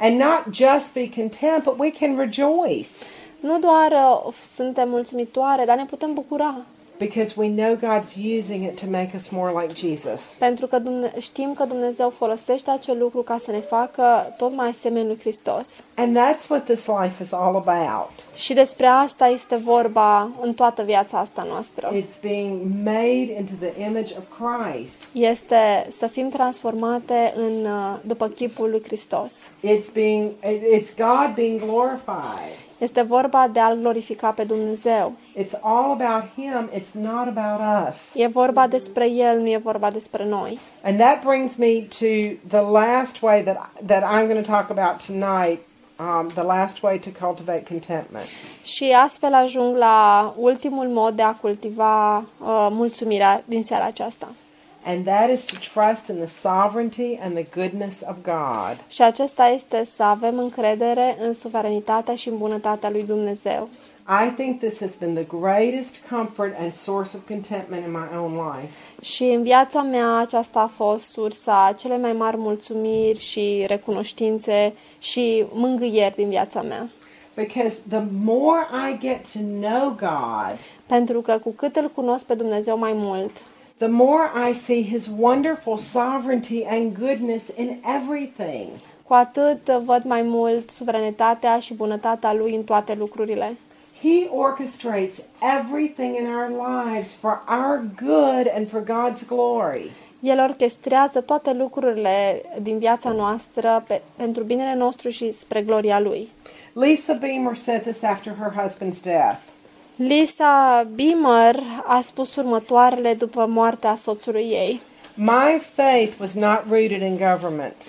And not just be content, but we can rejoice Nu doar uh, suntem mulțumitoare, dar ne putem bucura. Because we know God's using it to make us more like Jesus. Pentru că Dumne- știm că Dumnezeu folosește acel lucru ca să ne facă tot mai asemenea lui Hristos. And that's what this life is all about. Și despre asta este vorba în toată viața asta noastră. It's being made into the image of Christ. Este să fim transformate în uh, după chipul lui Hristos. It's being it's God being glorified. Este vorba de a-L glorifica pe Dumnezeu. It's all about him, it's not about us. E vorba despre El, nu e vorba despre noi. And that brings me to the last way that that I'm going to talk about tonight, um, the last way to cultivate contentment. Și astfel ajung la ultimul mod de a cultiva uh, mulțumirea din seara aceasta. And that is to trust in the sovereignty and the goodness of God. Și acesta este să avem încredere în suveranitatea și în bunătatea lui Dumnezeu. I think this has been the greatest comfort and source of contentment in my own life. Și în viața mea aceasta a fost sursa cele mai mari mulțumiri și recunoștințe și mângâieri din viața mea. Because the more I get to know God, Pentru că cu cât îl cunosc pe Dumnezeu mai mult, the more I see his wonderful sovereignty and goodness in everything. cu atât văd mai mult suveranitatea și bunătatea lui în toate lucrurile. He orchestrates everything in our lives for our good and for God's glory. El orchestrează toate lucrurile din viața noastră pe, pentru binele nostru și spre gloria lui. Lisa Beamer said this after her husband's death. Lisa Beamer a spus următoarele după moartea soțului ei. My faith was not rooted in governments.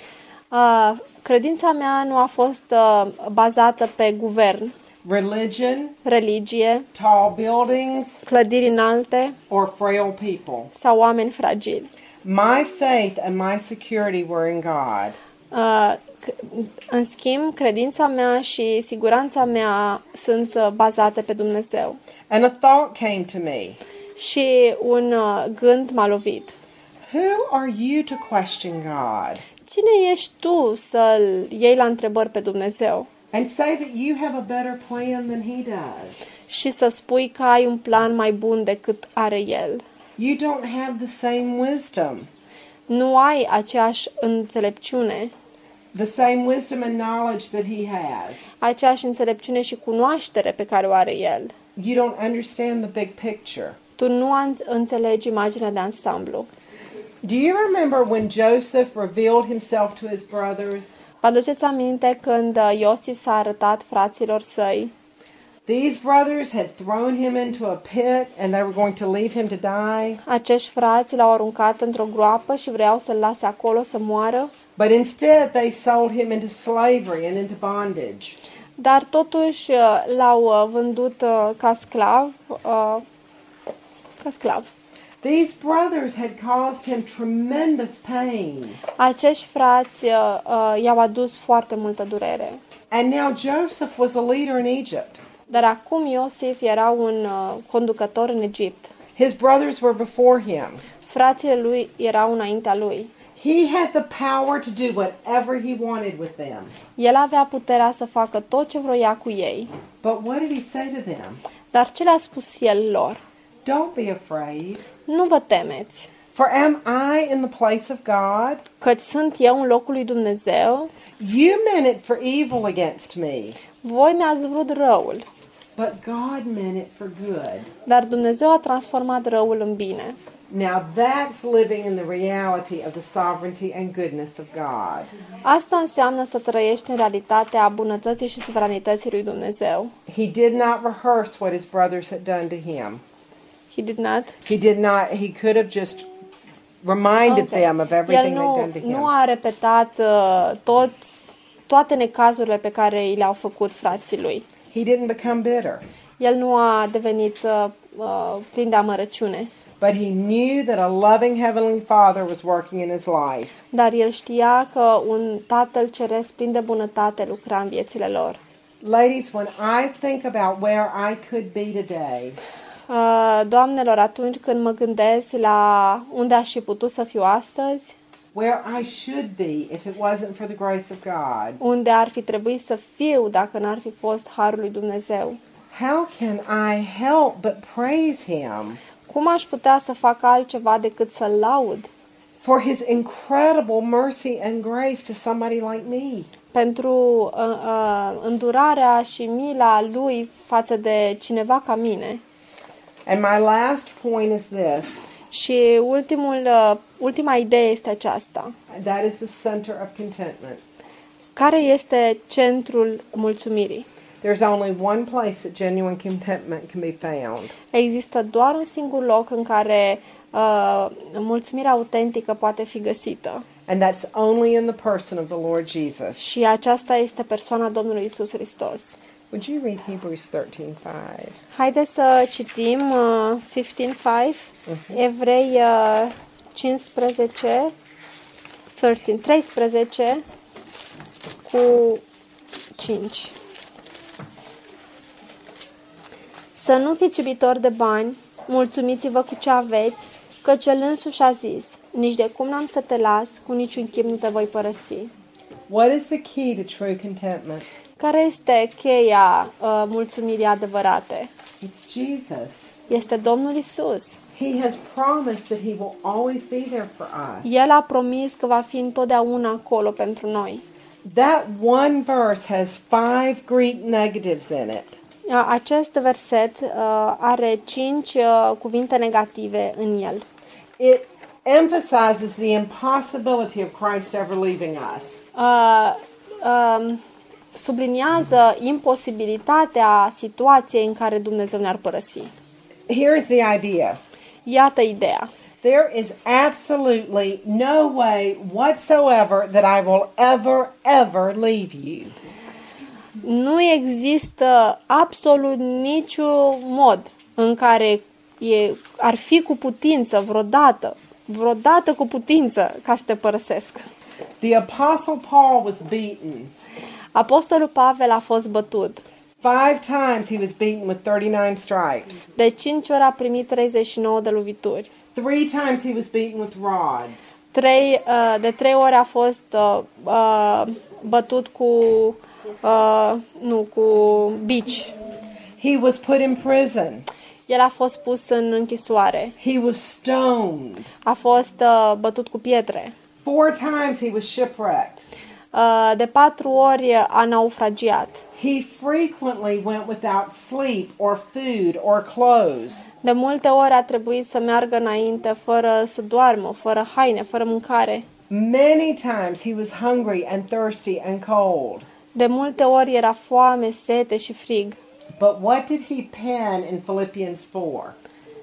Uh, credința mea nu a fost uh, bazată pe guvern, religion, religie, tall buildings, clădiri înalte or frail people. sau oameni fragili. My faith and my security were in God. Uh, c- în schimb, credința mea și siguranța mea sunt uh, bazate pe Dumnezeu. And a thought came to me Și un uh, gând m-a lovit. Who are you to question God Cine ești tu să-l iei la întrebări pe Dumnezeu and say that you have a better plan than He does? și să spui că ai un plan mai bun decât are El? You don't have the same wisdom, Nu ai aceeași înțelepciune, the same wisdom and knowledge that He has. aceeași înțelepciune și cunoaștere pe care o are El. You don't understand the big picture. Tu nu an- înțelegi imaginea de ansamblu. Do you remember when Joseph revealed himself to his brothers? Vă aduceți aminte când uh, Iosif s-a arătat fraților săi? These brothers had thrown him into a pit and they were going to leave him to die. Acești frați l-au aruncat într-o groapă și vreau să-l lase acolo să moară, But instead, they sold him into slavery and into bondage. dar totuși uh, l-au uh, vândut uh, ca sclav, uh, ca sclav. These brothers had caused him tremendous pain. Acești frați uh, uh, i-au adus foarte multă durere. And now Joseph was a leader in Egypt. Dar acum Iosif era un uh, conducător în Egipt. His brothers were before him. Frații lui erau înaintea lui. He had the power to do whatever he wanted with them. El avea puterea să facă tot ce vroia cu ei. But what did he say to them? Dar ce le-a spus el lor? Don't be afraid. Nu vă temeți, For am I in the place of God? căci sunt eu în locul lui Dumnezeu. You meant it for evil against me, Voi mi-ați vrut răul, but God meant it for good. dar Dumnezeu a transformat răul în bine. Now that's living in the reality of the sovereignty and goodness of God. Asta înseamnă să trăiești în realitatea bunătății și suveranității lui Dumnezeu. He did not rehearse what his brothers had done to him. He did not. He did not, he could have just reminded Okay. them of El everything they'd nu, done to him. nu a repetat uh, tot, toate necazurile pe care i le-au făcut frații lui. He didn't become bitter, El nu a devenit uh, uh, plin de amărăciune, but he knew that a loving Heavenly Father was working in his life. dar el știa că un tatăl ceresc plin de bunătate lucra în viețile lor. Ladies, when I think about where I could be today, Uh, doamnelor, atunci când mă gândesc la unde aș fi putut să fiu astăzi, where I should be if it wasn't for the grace of God, unde ar fi trebuit să fiu dacă n-ar fi fost harul lui Dumnezeu, how can I help but praise Him cum aș putea să fac altceva decât să-l laud for His incredible mercy and grace to somebody like me? pentru uh, uh, îndurarea și mila lui față de cineva ca mine? And my last point is this Și ultimul, uh, ultima idee este aceasta. that is the center of contentment. Care este centrul mulțumirii? There's only one place that genuine contentment can be found, Există doar un singur loc în care uh, mulțumirea autentică poate fi găsită. and that's only in the person of the Lord Jesus. Și aceasta este persoana Domnului Isus Hristos. Would you read Hebrews 13:5? Haideți să citim uh, 15.5, Evrei uh, 15, 13, 13 cu 5. Să nu fiți iubitori de bani, mulțumiți-vă cu ce aveți, că cel însuși a zis, nici de cum n-am să te las, cu niciun chip nu te voi părăsi. What is the key to true contentment? Care este cheia uh, mulțumirii adevărate? It's Jesus. Este Domnul Isus. He has promised that he will always be there for us. El a promis că va fi întotdeauna acolo pentru noi. That one verse has five Greek negatives in it. A- Acest verset uh, are cinci uh, cuvinte negative în el. It emphasizes the impossibility of Christ ever leaving us. Uh, um, subliniază imposibilitatea situației în care Dumnezeu ne-ar părăsi. Here's the idea Iată ideea. there is absolutely no way whatsoever that I will ever, ever leave you. Nu există absolut niciun mod în care e, ar fi cu putință vreodată, vreodată cu putință ca să te părăsesc. The Apostle Paul was beaten. Apostolul Pavel a fost bătut. Five times he was beaten with 39 stripes. De cinci ori a primit 39 de lovituri. Three times he was beaten with rods. Trei, uh, de trei ori a fost uh, uh, bătut cu, uh, nu, cu bici. He was put in prison. El a fost pus în închisoare. He was stoned. A fost uh, bătut cu pietre. Four times he was shipwrecked. Uh, de patru ori a naufragiat. He frequently went without sleep or food or clothes. De multe ori a trebuit să meargă înainte fără să doarmă, fără haine, fără mâncare. Many times he was hungry and thirsty and cold. De multe ori era foame, sete și frig. But what did he pen in Philippians 4?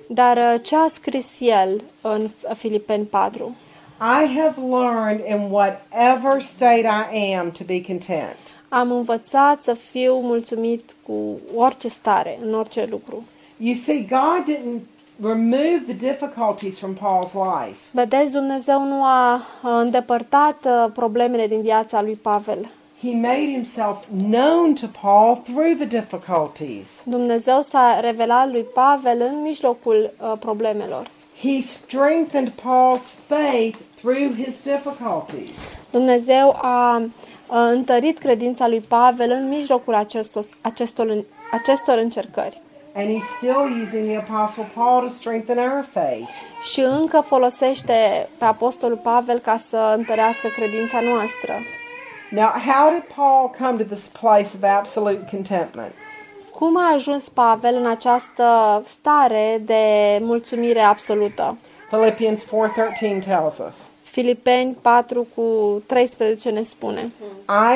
Dar uh, ce a scris el în Filipeni 4? I have learned in whatever state I am to be content. Am învățat să fiu mulțumit cu orice stare, în orice lucru. You see, God didn't remove the difficulties from Paul's life. Vedeți, Dumnezeu nu a uh, îndepărtat uh, problemele din viața lui Pavel. He made himself known to Paul through the difficulties. Dumnezeu s-a revelat lui Pavel în mijlocul uh, problemelor. He strengthened Paul's faith through his difficulties. Dumnezeu a uh, întărit credința lui Pavel în mijlocul acestor, acestor, acestor încercări. And he's still using the Apostle Paul to strengthen our faith. Și încă folosește pe Apostolul Pavel ca să întărească credința noastră. Now, how did Paul come to this place of absolute contentment? Cum a ajuns Pavel în această stare de mulțumire absolută? Philippians 4:13 tells us, Filipeni 4 cu 13 ne spune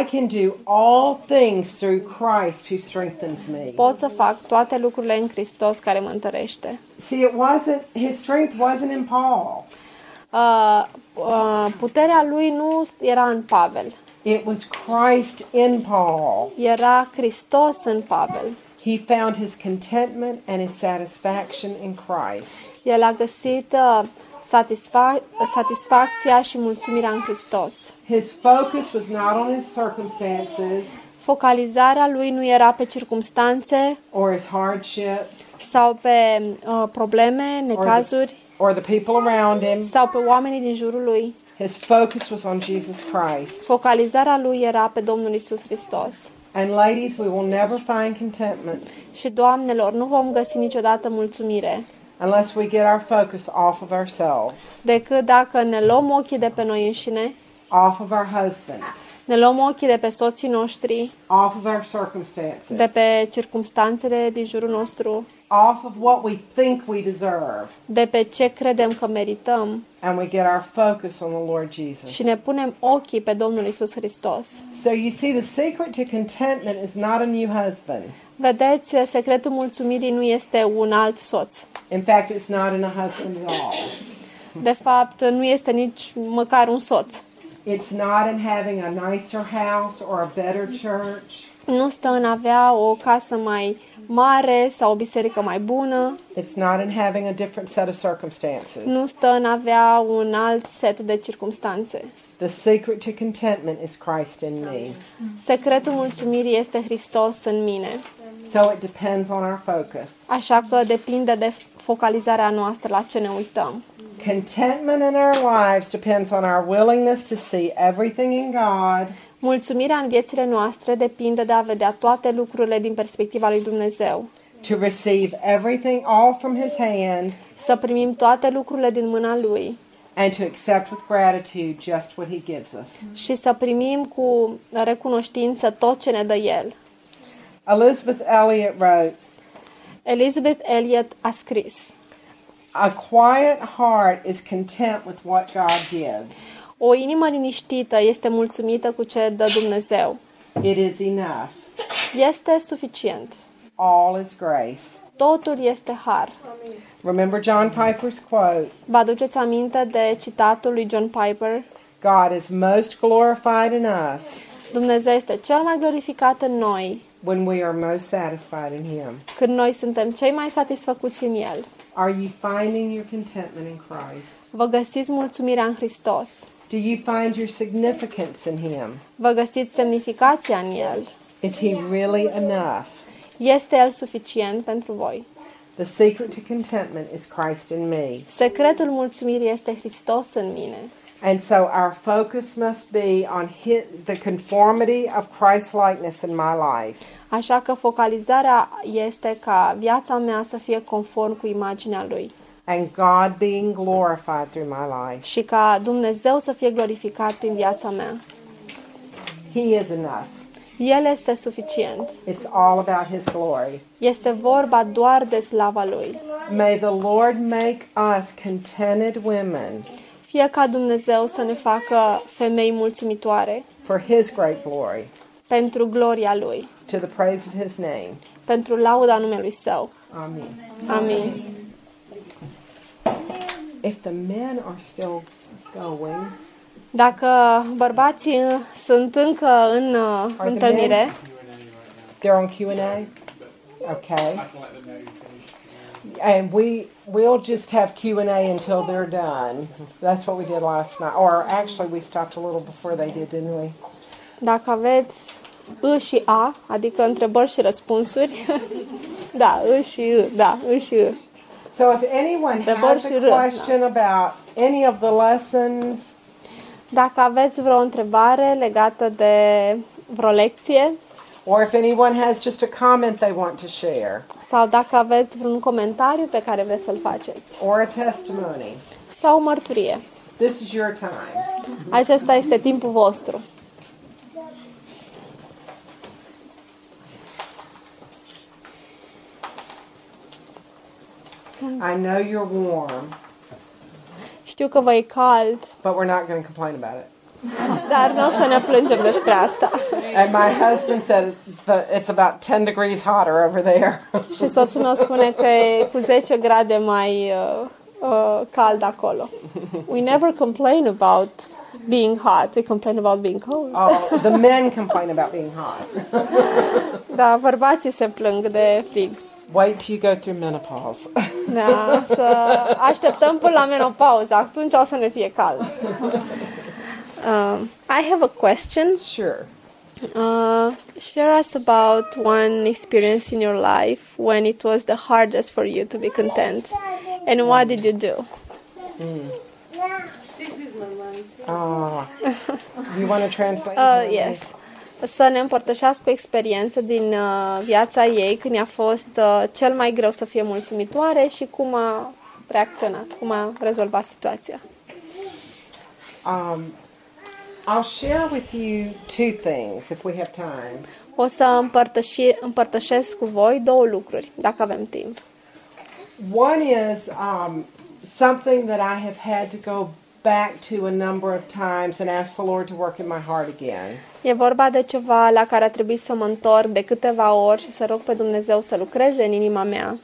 "I can do all things through Christ who strengthens me." Pot să fac toate lucrurile în Hristos care mă întărește. See, it wasn't his strength wasn't in Paul. Uh, uh, puterea lui nu era în Pavel, It was Christ in Paul. era Hristos în Pavel. He found his contentment and his satisfaction in Christ. El a găsit uh, satisfa- satisfacția și mulțumirea în Hristos. His focus was not on his circumstances Focalizarea lui nu era pe circumstanțe or his hardships sau pe uh, probleme, or the, necazuri or the people around him. sau pe oamenii din jurul lui. His focus was on Jesus Christ. Focalizarea lui era pe Domnul Isus Hristos. And ladies, we will never find contentment Și doamnelor, nu vom găsi niciodată mulțumire unless we get our focus off of ourselves, decât dacă ne luăm ochii de pe noi înșine, off of our husbands, ne luăm ochii de pe soții noștri, off of our circumstances, de pe circumstanțele din jurul nostru, off of what we think we deserve, de pe ce credem că merităm and we get our focus on the Lord Jesus. și ne punem ochii pe Domnul Isus Hristos. So you see, the secret to contentment is not a new husband. Vedeți, secretul mulțumirii nu este un alt soț. In fact, it's not in a husband at all. De fapt, nu este nici măcar un soț. It's not in having a nicer house or a better church. Nu stă în avea o casă mai mare sau o biserică mai bună. It's not in having a different set of circumstances. Nu stă în avea un alt set de circumstanțe. The secret to contentment is Christ in me. Secretul mulțumirii este Hristos în mine. So it depends on our focus. Așa că depinde de focalizarea noastră la ce ne uităm. Contentment in our lives depends on our willingness to see everything in God Mulțumirea în viețile noastre depinde de a vedea toate lucrurile din perspectiva lui Dumnezeu. to receive everything all from his hand Să primim toate lucrurile din mâna Lui and to accept with gratitude just what he gives us. și să primim cu recunoștință tot ce ne dă El. Elizabeth Elliot wrote, Elizabeth Elliot a scris A quiet heart is content with what God gives. O inimă liniștită este mulțumită cu ce dă Dumnezeu. It is enough. Este suficient. All is grace. Totul este har. Remember John Piper's quote Vă aduceți aminte de citatul lui John Piper? God is most glorified in us Dumnezeu este cel mai glorificat în noi when we are most satisfied in him. când noi suntem cei mai satisfăcuți în El. Are you finding your contentment in Christ? Vă găsiți mulțumirea în Hristos. Do you find your significance in him? Vă găsiți semnificația în El. Is he really enough? Este El suficient pentru voi. The secret to contentment is Christ in me. Secretul mulțumirii este Hristos în mine. And so our focus must be on hi the conformity of Christ likeness in my life. Așa că focalizarea este ca viața mea să fie conform cu imaginea Lui and God being glorified through my life. și ca Dumnezeu să fie glorificat prin viața mea. He is enough. El este suficient. It's all about His glory. Este vorba doar de slava Lui. May the Lord make us contented women Fie ca Dumnezeu să ne facă femei mulțumitoare for His great glory, pentru gloria Lui, to the praise of His name. pentru lauda numelui Său. Amen. Amin. If the men are still going, Dacă bărbații uh, sunt încă în uh, întâlnire, they're on Q&A? Okay. And we we'll just have Q&A until they're done. That's what we did last night. Or actually we stopped a little before they did, didn't we? Dacă aveți î și a, adică întrebări și răspunsuri, da, î și î, da, î și î. So if anyone has a question about any of the lessons, Dacă aveți vreo întrebare legată de vreo lecție or if anyone has just a comment they want to share, sau dacă aveți vreun comentariu pe care vreți să-l faceți or a testimony, sau o mărturie, this is your time. acesta este timpul vostru. I know you're warm, Știu că vă e cald, but we're not going to complain about it. Dar nu o să ne plângem despre asta. And my husband said the, it's about 10 degrees hotter over there. Și soțul meu spune că e cu 10 grade mai uh, uh, cald acolo. We never complain about being hot, we complain about being cold. oh, the men complain about being hot. Da, bărbații se plâng de frig. Wait till you go through menopause. Da, să așteptăm până la menopauză, atunci o să ne fie cald. Um, I have a question. sure. Uh, share us about one experience in your life when it was the hardest for you to be content, and what did you do? Ah, you want to translate? Uh, yes. Să ne împărtășească o experiență din uh, viața ei când i-a fost uh, cel mai greu să fie mulțumitoare și cum a reacționat, cum a rezolvat situația. Um, I'll share with you two things if we have time. O să împărtăși, împărtășesc cu voi două lucruri, dacă avem timp. One is um, something that I have had to go back to a number of times and ask the Lord to work in my heart again. E vorba de ceva la care a trebuit să mă întorc de câteva ori și să rog pe Dumnezeu să lucreze în inima mea.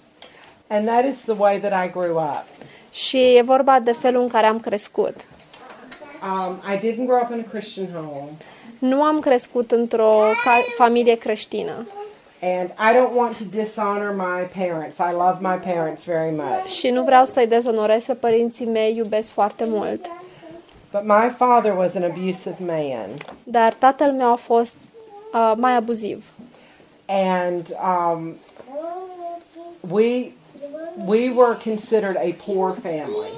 And that is the way that I grew up. Și e vorba de felul în care am crescut. Um, I didn't grow up in a Christian home, Nu am crescut într-o ca- familie creștină and I don't want to dishonor my parents. I love my parents very much. și nu vreau să-i dezonorez pe părinții mei, iubesc foarte mult. But my father was an abusive man, Dar tatăl meu a fost uh, mai abuziv. and um, we we were considered a poor family.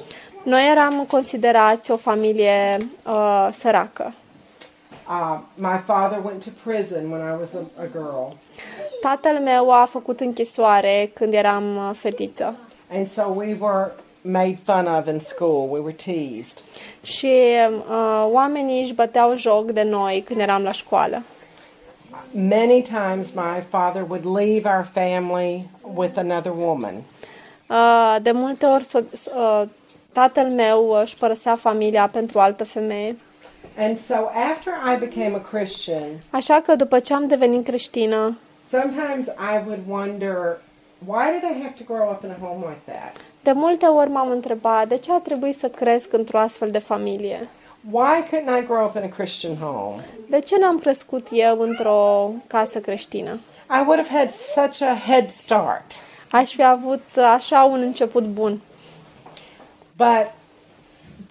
Noi eram considerați o familie uh, săracă. Uh, my father went to prison when I was a, a girl, Tatăl meu a făcut închisoare când eram uh, fetiță and so we were made fun of in school. We were teased. și uh, oamenii își băteau joc de noi când eram la școală. Many times, my father would leave our family with another woman. Uh, de multe ori so- s- uh, tatăl meu își părăsea familia pentru o altă femeie. And so, after I became a Christian, Așa că după ce am devenit creștină, sometimes I would wonder, why did I have to grow up in a home like that? de multe ori m-am întrebat de ce a trebuit să cresc într-o astfel de familie. Why couldn't I grow up in a Christian home? De ce n-am crescut eu într-o casă creștină? I would have had such a head start. Aș fi avut așa un început bun. But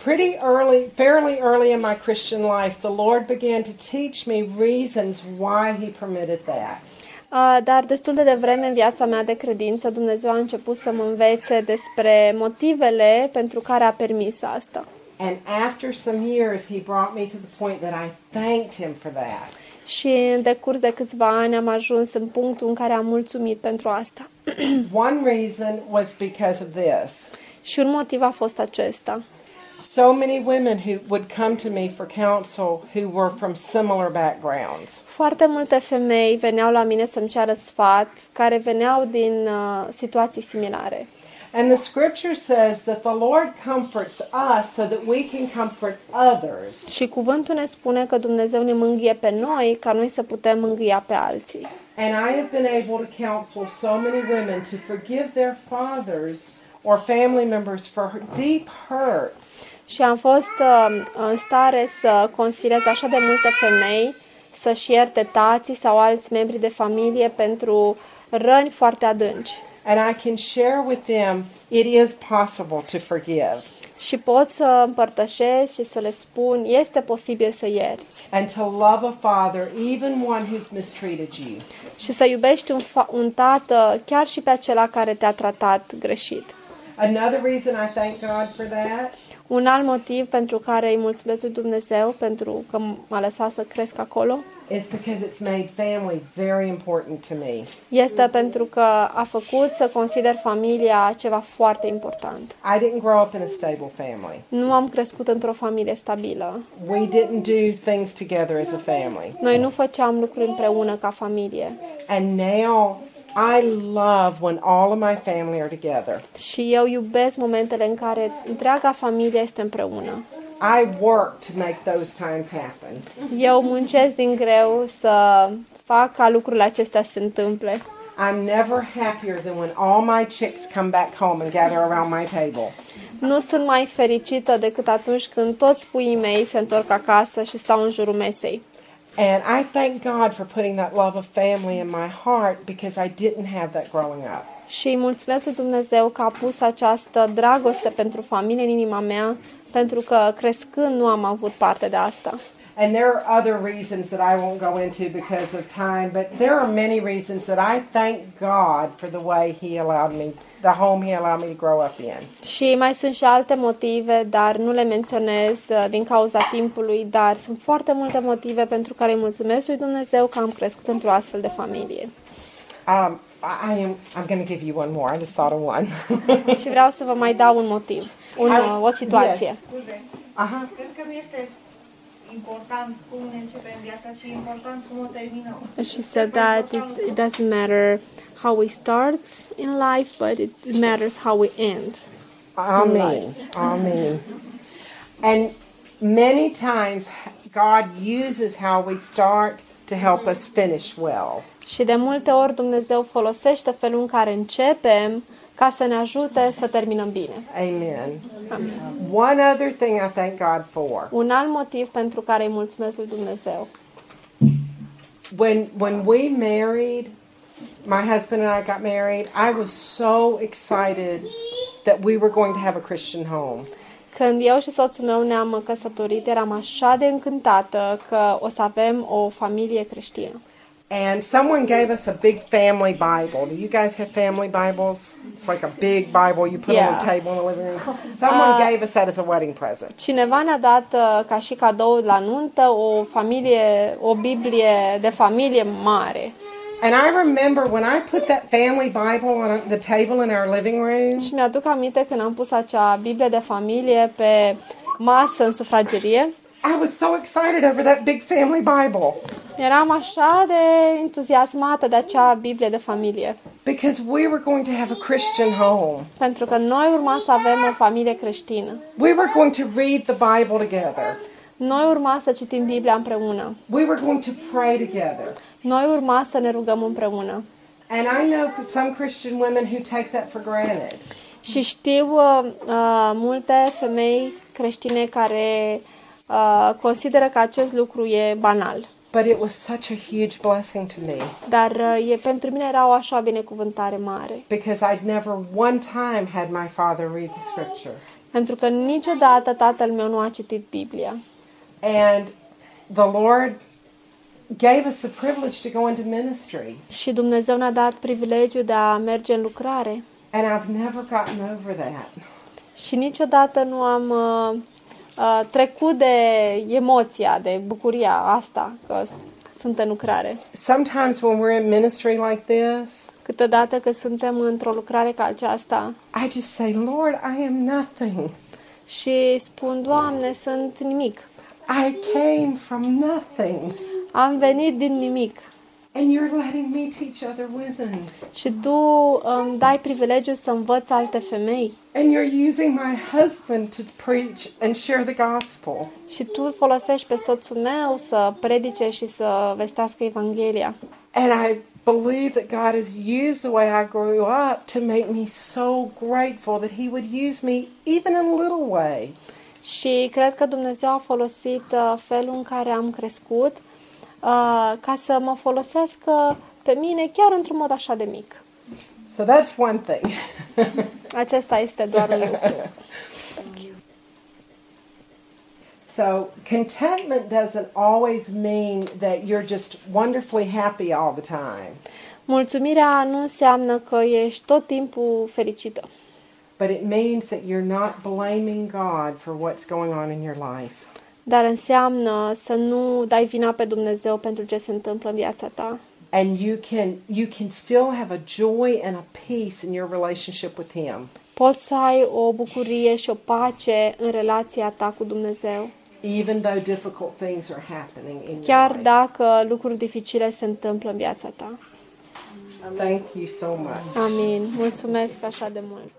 pretty early, fairly early in my Christian life, the Lord began to teach me reasons why He permitted that. Uh, Dar destul de devreme în viața mea de credință, Dumnezeu a început să mă învețe despre motivele pentru care a permis asta. And after some years, He brought me to the point that I thanked Him for that. Și în decurs de câțiva ani am ajuns în punctul în care am mulțumit pentru asta. One reason was because of this. Și un motiv a fost acesta. So many women who would come to me for counsel who were from similar backgrounds. Foarte multe femei veneau la mine să-mi ceară sfat, care veneau din uh, situații similare. And the scripture says that the Lord comforts us so that we can comfort others. Și cuvântul ne spune că Dumnezeu ne mângâie pe noi ca noi să putem mângâia pe alții. And I have been able to counsel so many women to forgive their fathers or family members for deep hurts. Și am fost uh, în stare să consiliez așa de multe femei să-și ierte tații sau alți membri de familie pentru răni foarte adânci. And I can share with them it is possible to forgive. Și pot să împărtășesc și să le spun, este posibil să ierți. and to love a father, even one who's mistreated you. Și să iubești un, fa- un tată, chiar și pe acela care te-a tratat greșit. Another reason I thank God for that Un alt motiv pentru care îi mulțumesc lui Dumnezeu pentru că m-a lăsat să cresc acolo is because it's made family very important to me. este pentru că a făcut să consider familia ceva foarte important. I didn't grow up in a stable family. Nu am crescut într-o familie stabilă. We didn't do things together as a family. Noi nu făceam lucruri împreună ca familie. And now I love when all of my family are together. Și eu iubesc momentele în care întreaga familie este împreună. I work to make those times happen. Eu muncesc din greu să fac ca lucrurile acestea să se întâmple. I'm never happier than when all my chicks come back home and gather around my table. Nu sunt mai fericită decât atunci când toți puii mei se întorc acasă și stau în jurul mesei. And I thank God for putting that love of family in my heart because I didn't have that growing up. Și îi mulțumesc lui Dumnezeu că a pus această dragoste pentru familie în inima mea, pentru că crescând nu am avut parte de asta. And there are other reasons that I won't go into because of time, but there are many reasons that I thank God for the way He allowed me, the home He allowed me to grow up in. Și mai sunt și alte motive, dar nu le menționez uh, din cauza timpului, dar sunt foarte multe motive pentru care îi mulțumesc lui Dumnezeu că am crescut într-o astfel de familie. Um, I I am. I'm going to give you one more. I just thought of one. Și vreau să vă mai dau un motiv, un, uh, o situație. Yes. Scuze, Uh-huh. cred că nu este She said that it's, it doesn't matter how we start in life, but it matters how we end. Amen. Amen. And many times God uses how we start to help us finish well. Și de multe ori Dumnezeu folosește felul în care începem ca să ne ajute să terminăm bine. Amen. One other thing I thank God for. Un alt motiv pentru care îi mulțumesc lui Dumnezeu. When when we married, my husband and I got married, I was so excited that we were going to have a Christian home. Când eu și soțul meu ne-am căsătorit, eram așa de încântată că o să avem o familie creștină. And someone gave us a big family Bible. Do you guys have family Bibles? It's like a big Bible you put on Yeah. the table in the living room. Someone Uh, gave us that as a wedding present. Cineva ne-a dat uh, ca și cadou la nuntă o familie, o Biblie de familie mare. And I remember when I put that family Bible on the table in our living room, Și mi-aduc aminte când am pus acea Biblie de familie pe masă în sufragerie. I was so excited over that big family Bible Eram așa de entuziasmată de acea Biblie de familie. because we were going to have a Christian home. Pentru că noi urma să avem o familie creștină. We were going to read the Bible together. Noi urma să citim Biblia împreună. We were going to pray together. Noi urma să ne rugăm împreună. And I know some Christian women who take that for granted. Și știu uh, uh, multe femei creștine care uh, consideră că acest lucru e banal. But it was such a huge blessing to me Dar uh, e, pentru mine era o așa binecuvântare mare. because I'd never one time had my father read the scripture. Pentru că niciodată tatăl meu nu a citit Biblia. And the Lord gave us the privilege to go into ministry. Și Dumnezeu ne-a dat privilegiul de a merge în lucrare. And I've never gotten over that. Și niciodată nu am uh, uh, trecut de emoția, de bucuria asta că s- sunt în lucrare. Sometimes when we're in ministry like this, Câteodată că suntem într-o lucrare ca aceasta I just say, Lord, I am nothing. și spun, Doamne, sunt nimic. I came from nothing. Am venit din nimic. And you're letting me teach other women. Și Tu îmi dai privilegiul să învăț alte femei. And you're using my husband to preach and share the gospel. Și Tu îl folosești pe soțul meu să predice și să vestească Evanghelia. And I believe that God has used the way I grew up to make me so grateful that He would use me even in a little way. Și cred că Dumnezeu a folosit uh, felul în care am crescut uh, ca să mă folosească pe mine chiar într-un mod așa de mic. So that's one thing. Acesta este doar un lucru. So, contentment doesn't always mean that you're just wonderfully happy all the time, Mulțumirea nu înseamnă că ești tot timpul fericită, but it means that you're not blaming God for what's going on in your life. Dar înseamnă să nu dai vina pe Dumnezeu pentru ce se întâmplă în viața ta. And you can you can still have a joy and a peace in your relationship with him, Poți să ai o bucurie și o pace în relația ta cu Dumnezeu, even though difficult things are happening in chiar your life. dacă lucruri dificile se întâmplă în viața ta. Thank you so much. Amin. Mulțumesc așa de mult.